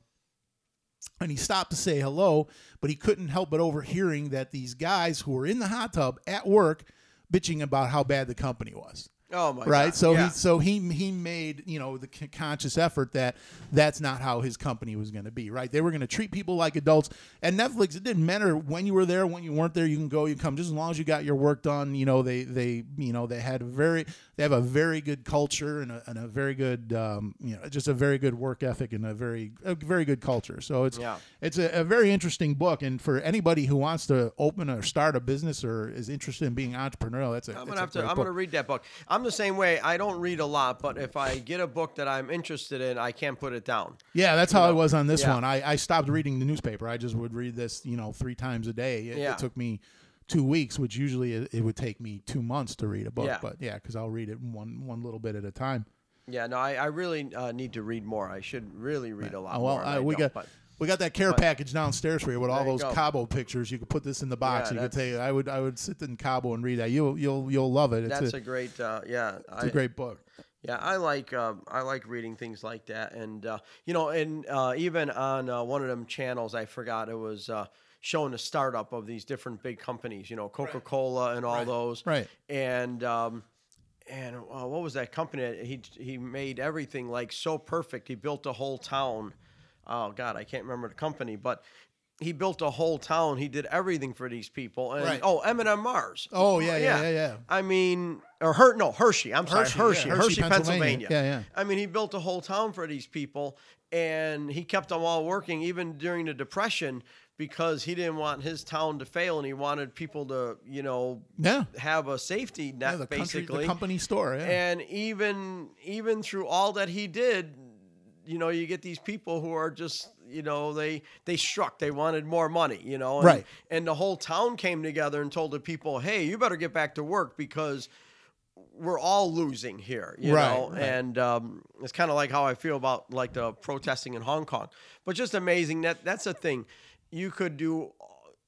And he stopped to say hello, but he couldn't help but overhearing that these guys who were in the hot tub at work bitching about how bad the company was. Oh my right. God, So yeah. he so he he made you know the conscious effort that that's not how his company was going to be. Right. They were going to treat people like adults. And Netflix, it didn't matter when you were there, when you weren't there. You can go, you can come, just as long as you got your work done. You know, they they you know they had a very they have a very good culture and a, and a very good um, you know just a very good work ethic and a very a very good culture. So it's Yeah. it's a, a very interesting book. And for anybody who wants to open or start a business or is interested in being entrepreneurial, that's a I'm gonna have to. I'm book. gonna read that book. I'm the same way. I don't read a lot, but if I get a book that I'm interested in, I can't put it down. Yeah, that's You how know? I was on this Yeah. one. I, I stopped reading the newspaper. I just would read this, you know, three times a day. It, Yeah. it took me two weeks, which usually it, it would take me two months to read a book. Yeah. But yeah, because I'll read it one one little bit at a time. Yeah, no, I, I really uh, need to read more. I should really read a lot Oh, well, more. uh, we got but- we got that care but- package downstairs for you with all those go. Cabo pictures. You could put this in the box. Yeah, you could take. I would I would sit in Cabo and read that. You'll you'll you'll love it. It's That's a, a, great, uh, yeah. it's a great book. Yeah, I like uh, I like reading things like that, and uh, you know, and uh, even on uh, one of them channels, I forgot it was uh, showing the startup of these different big companies. You know, Coca Cola and all those. Right. And um, and uh, what was that company? He he made everything like so perfect. He built a whole town. Oh God, I can't remember the company, but. He built a whole town. He did everything for these people. And Right. oh, M&M Mars. Oh, yeah, yeah, yeah, yeah. I mean, or Her, no, Hershey. I'm sorry, Hershey, yeah, Hershey, Hershey, Hershey, Pennsylvania. Pennsylvania. Yeah, yeah. I mean, he built a whole town for these people, and he kept them all working even during the Depression because he didn't want his town to fail, and he wanted people to, you know, Yeah. have a safety net, Yeah, the country, basically. the company store. Yeah. And even even through all that he did, you know, you get these people who are just, you know, they they struck. They wanted more money, you know. And, Right. And the whole town came together and told the people, "Hey, you better get back to work because we're all losing here." You Right, know. right. And um, it's kind of like how I feel about like the protesting in Hong Kong. But just amazing that that's a thing. You could do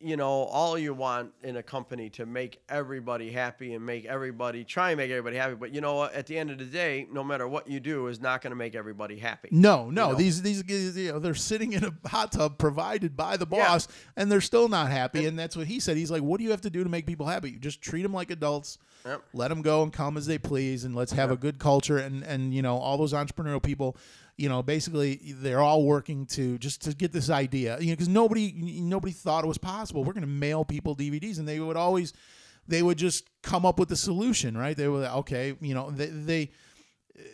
you know all you want in a company to make everybody happy and make everybody try and make everybody happy but you know what at the end of the day no matter what you do is not going to make everybody happy No, no. You know? These these you know, they're sitting in a hot tub provided by the Yeah. boss, and they're still not happy. And that's what he said. He's like, "What do you have to do to make people happy? You just treat them like adults, Yep. let them go and come as they please, and let's have a good culture." And and you know, all those entrepreneurial people, you know, basically they're all working to just to get this idea, you know, because nobody nobody thought it was possible. We're going to mail people DVDs, and they would always they would just come up with the solution, right? They were okay, you know, they they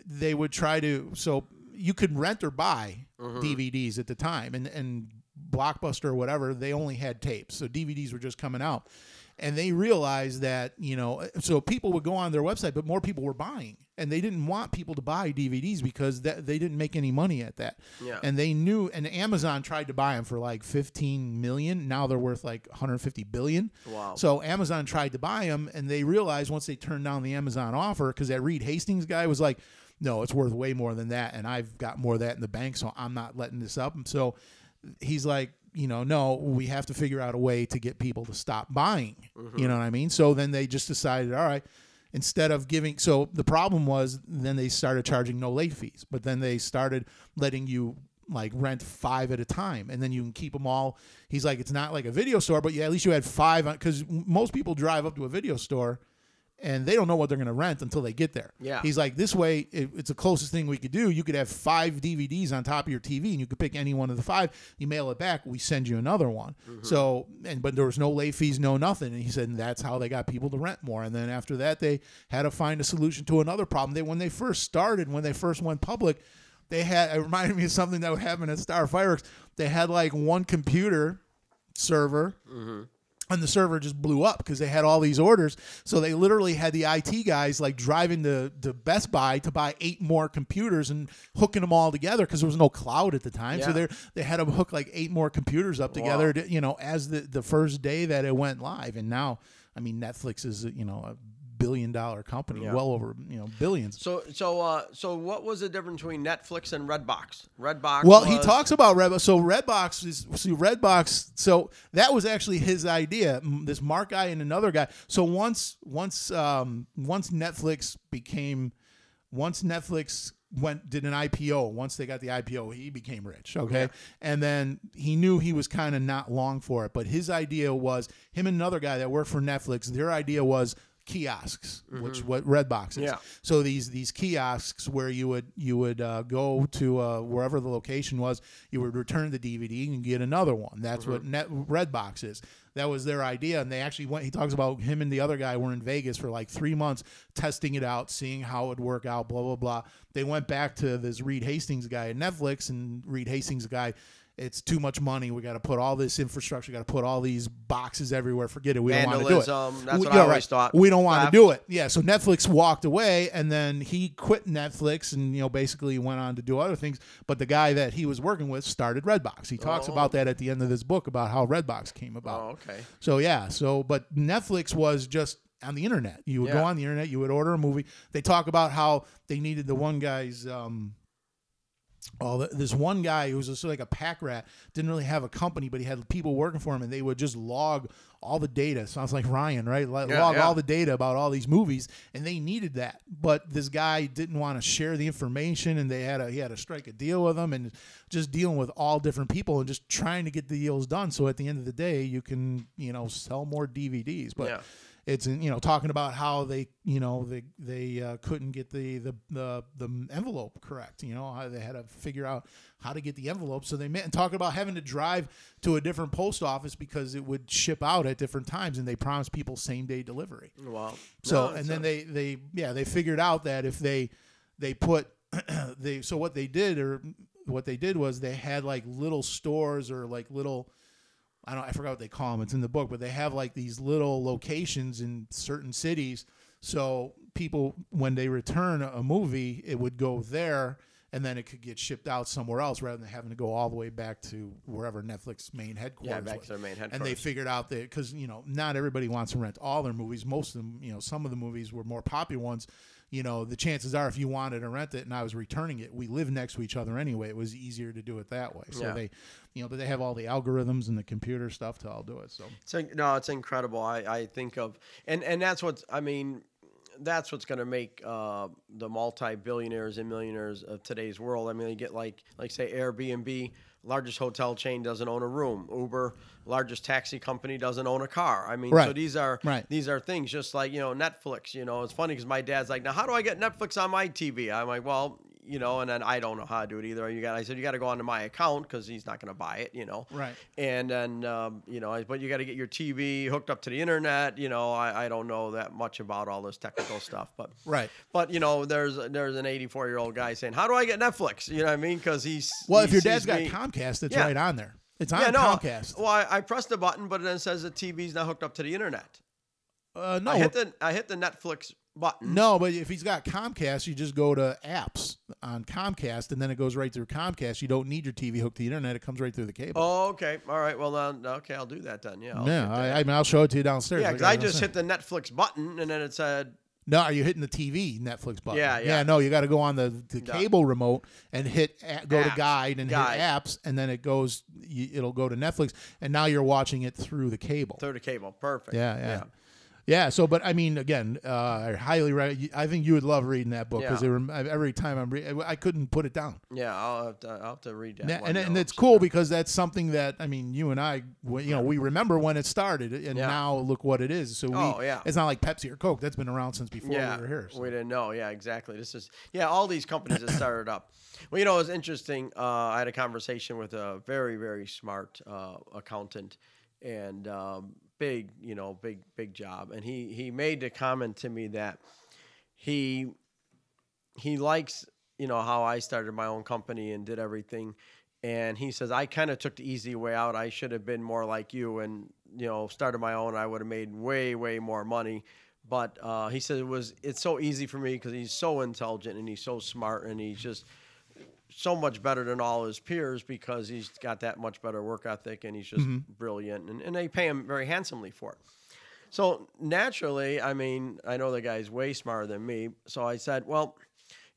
they would try to so you could rent or buy Mhm. DVDs at the time and and Blockbuster or whatever they only had tapes so DVDs were just coming out and they realized that you know uh, so people would go on their website but more people were buying and they didn't want people to buy DVDs because that they didn't make any money at that Yeah. and they knew and Amazon tried to buy them for like 15 million now they're worth like 150 billion Wow. so Amazon tried to buy them, and they realized once they turned down the Amazon offer, because that Reed Hastings guy was like, "No, it's worth way more than that, and I've got more of that in the bank, so I'm not letting this up." And so he's like, you know, no, we have to figure out a way to get people to stop buying. You mm-hmm. know what I mean? So then they just decided, all right. Instead of giving, so the problem was then they started charging no late fees, but then they started letting you like rent five at a time and then you can keep them all he's like it's not like a video store but yeah at least you had five because most people drive up to a video store and they don't know what they're going to rent until they get there. Yeah. he's like this way it, it's the closest thing we could do you could have five dvds on top of your tv and you could pick any one of the five. You mail it back we send you another one. Mm-hmm. So and but there was no late fees no nothing. And he said and that's how they got people to rent more. And then after that they had to find a solution to another problem. They when they first started when they first went public they had it reminded me of something that would happen at Star Fireworks. They had like one computer server. Mm-hmm. And the server just blew up because they had all these orders. So they literally had the IT guys like driving to, to Best Buy to buy eight more computers and hooking them all together because there was no cloud at the time. So Yeah. they they had to hook like eight more computers up together, to, you know, as the, the first day that it went live. And now, I mean, Netflix is, you know, a billion dollar company, Yeah. well over, you know, billions. so so uh so what was the difference between netflix and redbox redbox Well, he talks about Redbox. So Redbox is see Redbox. So that was actually his idea. This Marc guy and another guy. So once once um, once Netflix became once Netflix went did an IPO. Once they got the IPO, he became rich. Okay, Yeah. and then he knew he was kind of not long for it. But his idea was him and another guy that worked for Netflix. Their idea was kiosks, which Mhm. what red boxes. Yeah. So these these kiosks where you would you would uh, go to uh, wherever the location was, you would return the DVD and get another one. That's what Net Redbox is. That was their idea, and they actually went. He talks about him and the other guy were in Vegas for like three months testing it out, seeing how it would work out. Blah blah blah. They went back to this Reed Hastings guy at Netflix, and Reed Hastings guy it's too much money. We got to put all this infrastructure. Got to put all these boxes everywhere. Forget it. We don't want to do it. That's We- what yeah, I always right. thought. We don't want to do it. Yeah. So Netflix walked away, and then he quit Netflix, and you know basically went on to do other things. But the guy that he was working with started Redbox. He talks Oh. about that at the end of this book about how Redbox came about. Oh, okay. So yeah, so but Netflix was just on the internet. You would go on the internet, you would order a movie. They talk about how they needed the one guy's um Oh, th- this one guy who was just like a pack rat didn't really have a company, but he had people working for him, and they would just log all the data. Sounds like Ryan, right? Lo- Yeah, log yeah. all the data about all these movies, and they needed that. But this guy didn't want to share the information, and they had a he had to strike a deal with them, and just dealing with all different people and just trying to get the deals done. So at the end of the day, you can you know sell more DVDs, but Yeah. It's you know talking about how they you know they they uh, couldn't get the, the the the envelope correct you know how they had to figure out how to get the envelope so they met and talking about having to drive to a different post office because it would ship out at different times and they promised people same day delivery Wow. so No, and then they they yeah they figured out that if they they put [clears throat] they so what they did or what they did was they had like little stores or like little I don't I forgot what they call them. It's in the book, but they have like these little locations in certain cities. So people, when they return a movie, it would go there, and then it could get shipped out somewhere else rather than having to go all the way back to wherever Netflix main headquarters. Yeah, back was. to their main headquarters. And they figured out that because you know not everybody wants to rent all their movies. Most of them, you know, some of the movies were more popular ones. You know, the chances are if you wanted to rent it and I was returning it, we live next to each other anyway. It was easier to do it that way. So Yeah. they, you know, but they have all the algorithms and the computer stuff to all do it. So It's no, it's incredible. I, I think of and and that's what's I mean, that's what's going to make uh, the multi-billionaires and millionaires of today's world. I mean, you get like like say Airbnb, largest hotel chain doesn't own a room. Uber, largest taxi company doesn't own a car. I mean, so these are Right. these are things just like you know Netflix. You know, it's funny because my dad's like, now how do I get Netflix on my TV? I'm like, well. You know, and then I don't know how to do it either. You got, I said, you got to go onto my account because he's not going to buy it. You know, Right. and then um, you know, I- but you got to get your TV hooked up to the internet. You know, I, I don't know that much about all this technical stuff, but Right. But you know, there's there's an 84 year old guy saying, "How do I get Netflix?" You know what I mean? Because he's Well, he if your dad's got me- Comcast, it's Yeah. right on there. It's on yeah, no, Comcast. Well, I, I pressed the button, but it then says the TV's not hooked up to the internet. Uh, no, I hit the I hit the Netflix button. Hmm? no, but if he's got Comcast, you just go to apps on Comcast, and then it goes right through Comcast. You don't need your TV hooked to the internet; it comes right through the cable. Oh, okay. All right. Well, then, okay, I'll do that then. Yeah. I'll yeah. I, I mean, I'll show it to you downstairs. yeah, because I just hit the Netflix button, and then it said No, are you hitting the TV Netflix button? Yeah, yeah. no, you got to go on the, the No. cable remote and hit a- go to guide and Guide. hit apps, and then it goes. You, it'll go to Netflix, and now you're watching it through the cable. through the cable. Perfect. Yeah, yeah. Yeah, so but I mean, again, uh, I highly. Re- I think you would love reading that book because Yeah. every time I'm, re- I couldn't put it down. Yeah, I'll have to, I'll have to read that. And and it's cool because that's something that I mean, you and I, you know, we remember when it started, and Yeah. now look what it is. So we, Oh, yeah. it's not like Pepsi or Coke that's been around since before we were here. so. We didn't know. Yeah, exactly. This is yeah. All these companies that started up. Well, you know, it was interesting. Uh, I had a conversation with a very very smart uh, accountant, and um, big you know big big job. And he he made the comment to me that he he likes you know how I started my own company and did everything. And he says I kind of took the easy way out. I should have been more like you and you know started my own. I would have made way way more money. But uh, he said it was it's so easy for me because he's so intelligent and he's so smart and he's just so much better than all his peers because he's got that much better work ethic and he's just Mhm. brilliant and, and they pay him very handsomely for it. So naturally, I mean, I know the guy's way smarter than me. So I said, well,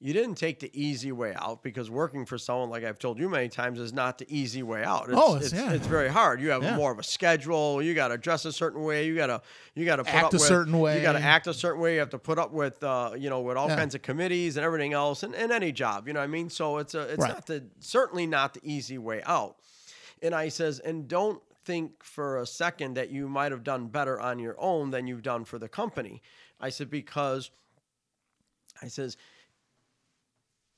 you didn't take the easy way out because working for someone, like I've told you many times, is not the easy way out. It's, Oh, it's, it's- yeah. it's very hard. You have Yeah. more of a schedule. You got to dress a certain way. You got to you got to Act up a with, certain way. You got to act a certain way. You have to put up with uh, you know with all Yeah. kinds of committees and everything else, and, and any job. You know what I mean? So it's a it's Right. not the certainly not the easy way out. And I says, and don't think for a second that you might have done better on your own than you've done for the company. I said, because I says,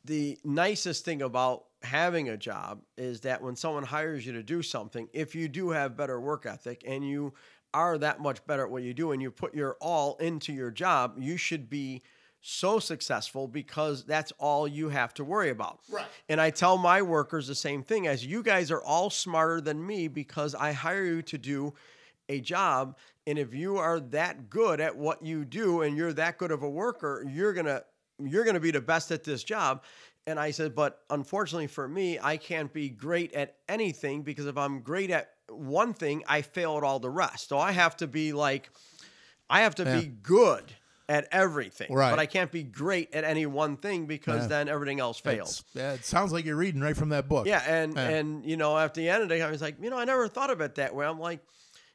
the nicest thing about having a job is that when someone hires you to do something, if you do have better work ethic and you are that much better at what you do and you put your all into your job, you should be so successful because that's all you have to worry about. Right. And I tell my workers the same thing as you guys are all smarter than me because I hire you to do a job and if you are that good at what you do and you're that good of a worker, you're going to you're going to be the best at this job. And I said, but unfortunately for me, I can't be great at anything because if I'm great at one thing, I fail at all the rest. So I have to be like, I have to Yeah. be good at everything. Right. But I can't be great at any one thing because Yeah. then everything else fails. It's- Yeah, it sounds like you're reading right from that book. Yeah, and Yeah. and you know, at the end of the day, I was like, you know, I never thought of it that way. I'm like,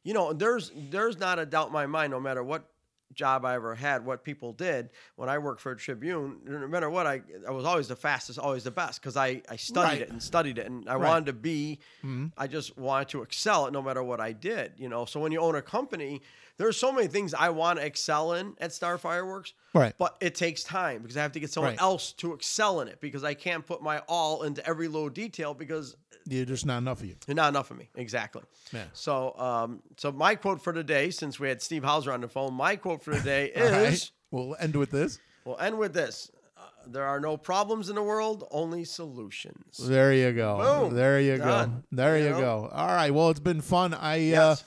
you know, there's there's not a doubt in my mind, no matter what job I ever had, what people did when I worked for a Tribune, no matter what, I I was always the fastest, always the best because I I studied Right. it and studied it, and I Right. wanted to be, Mhm. I just wanted to excel at no matter what I did, you know. So when you own a company, there's so many things I want to excel in at Star Fireworks, Right. but it takes time because I have to get someone Right. else to excel in it because I can't put my all into every little detail because You're just not enough of you. not enough of me. Exactly. Yeah. So, um, so my quote for today, since we had Steve Houser on the phone, my quote for today [laughs] All right. is We'll end with this. we'll end with this. Uh, there are no problems in the world, only solutions. There you go. Boom. There you Done. go. There you, You know? go. All right. Well, it's been fun. I Yes. uh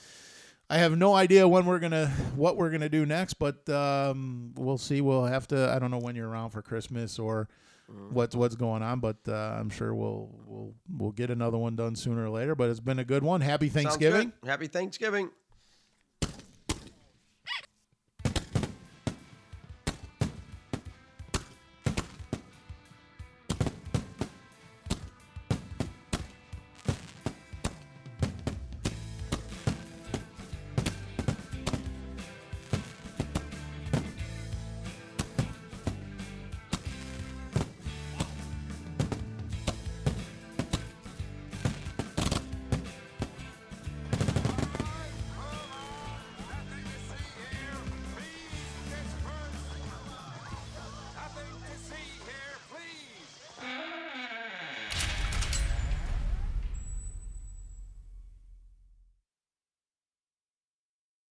I have no idea when we're gonna what we're gonna do next, but um, we'll see. We'll have to. I don't know when you're around for Christmas or Mm-hmm. what's what's going on, but uh, I'm sure we'll we'll we'll get another one done sooner or later. But it's been a good one. Happy. Thanksgiving. Happy Thanksgiving.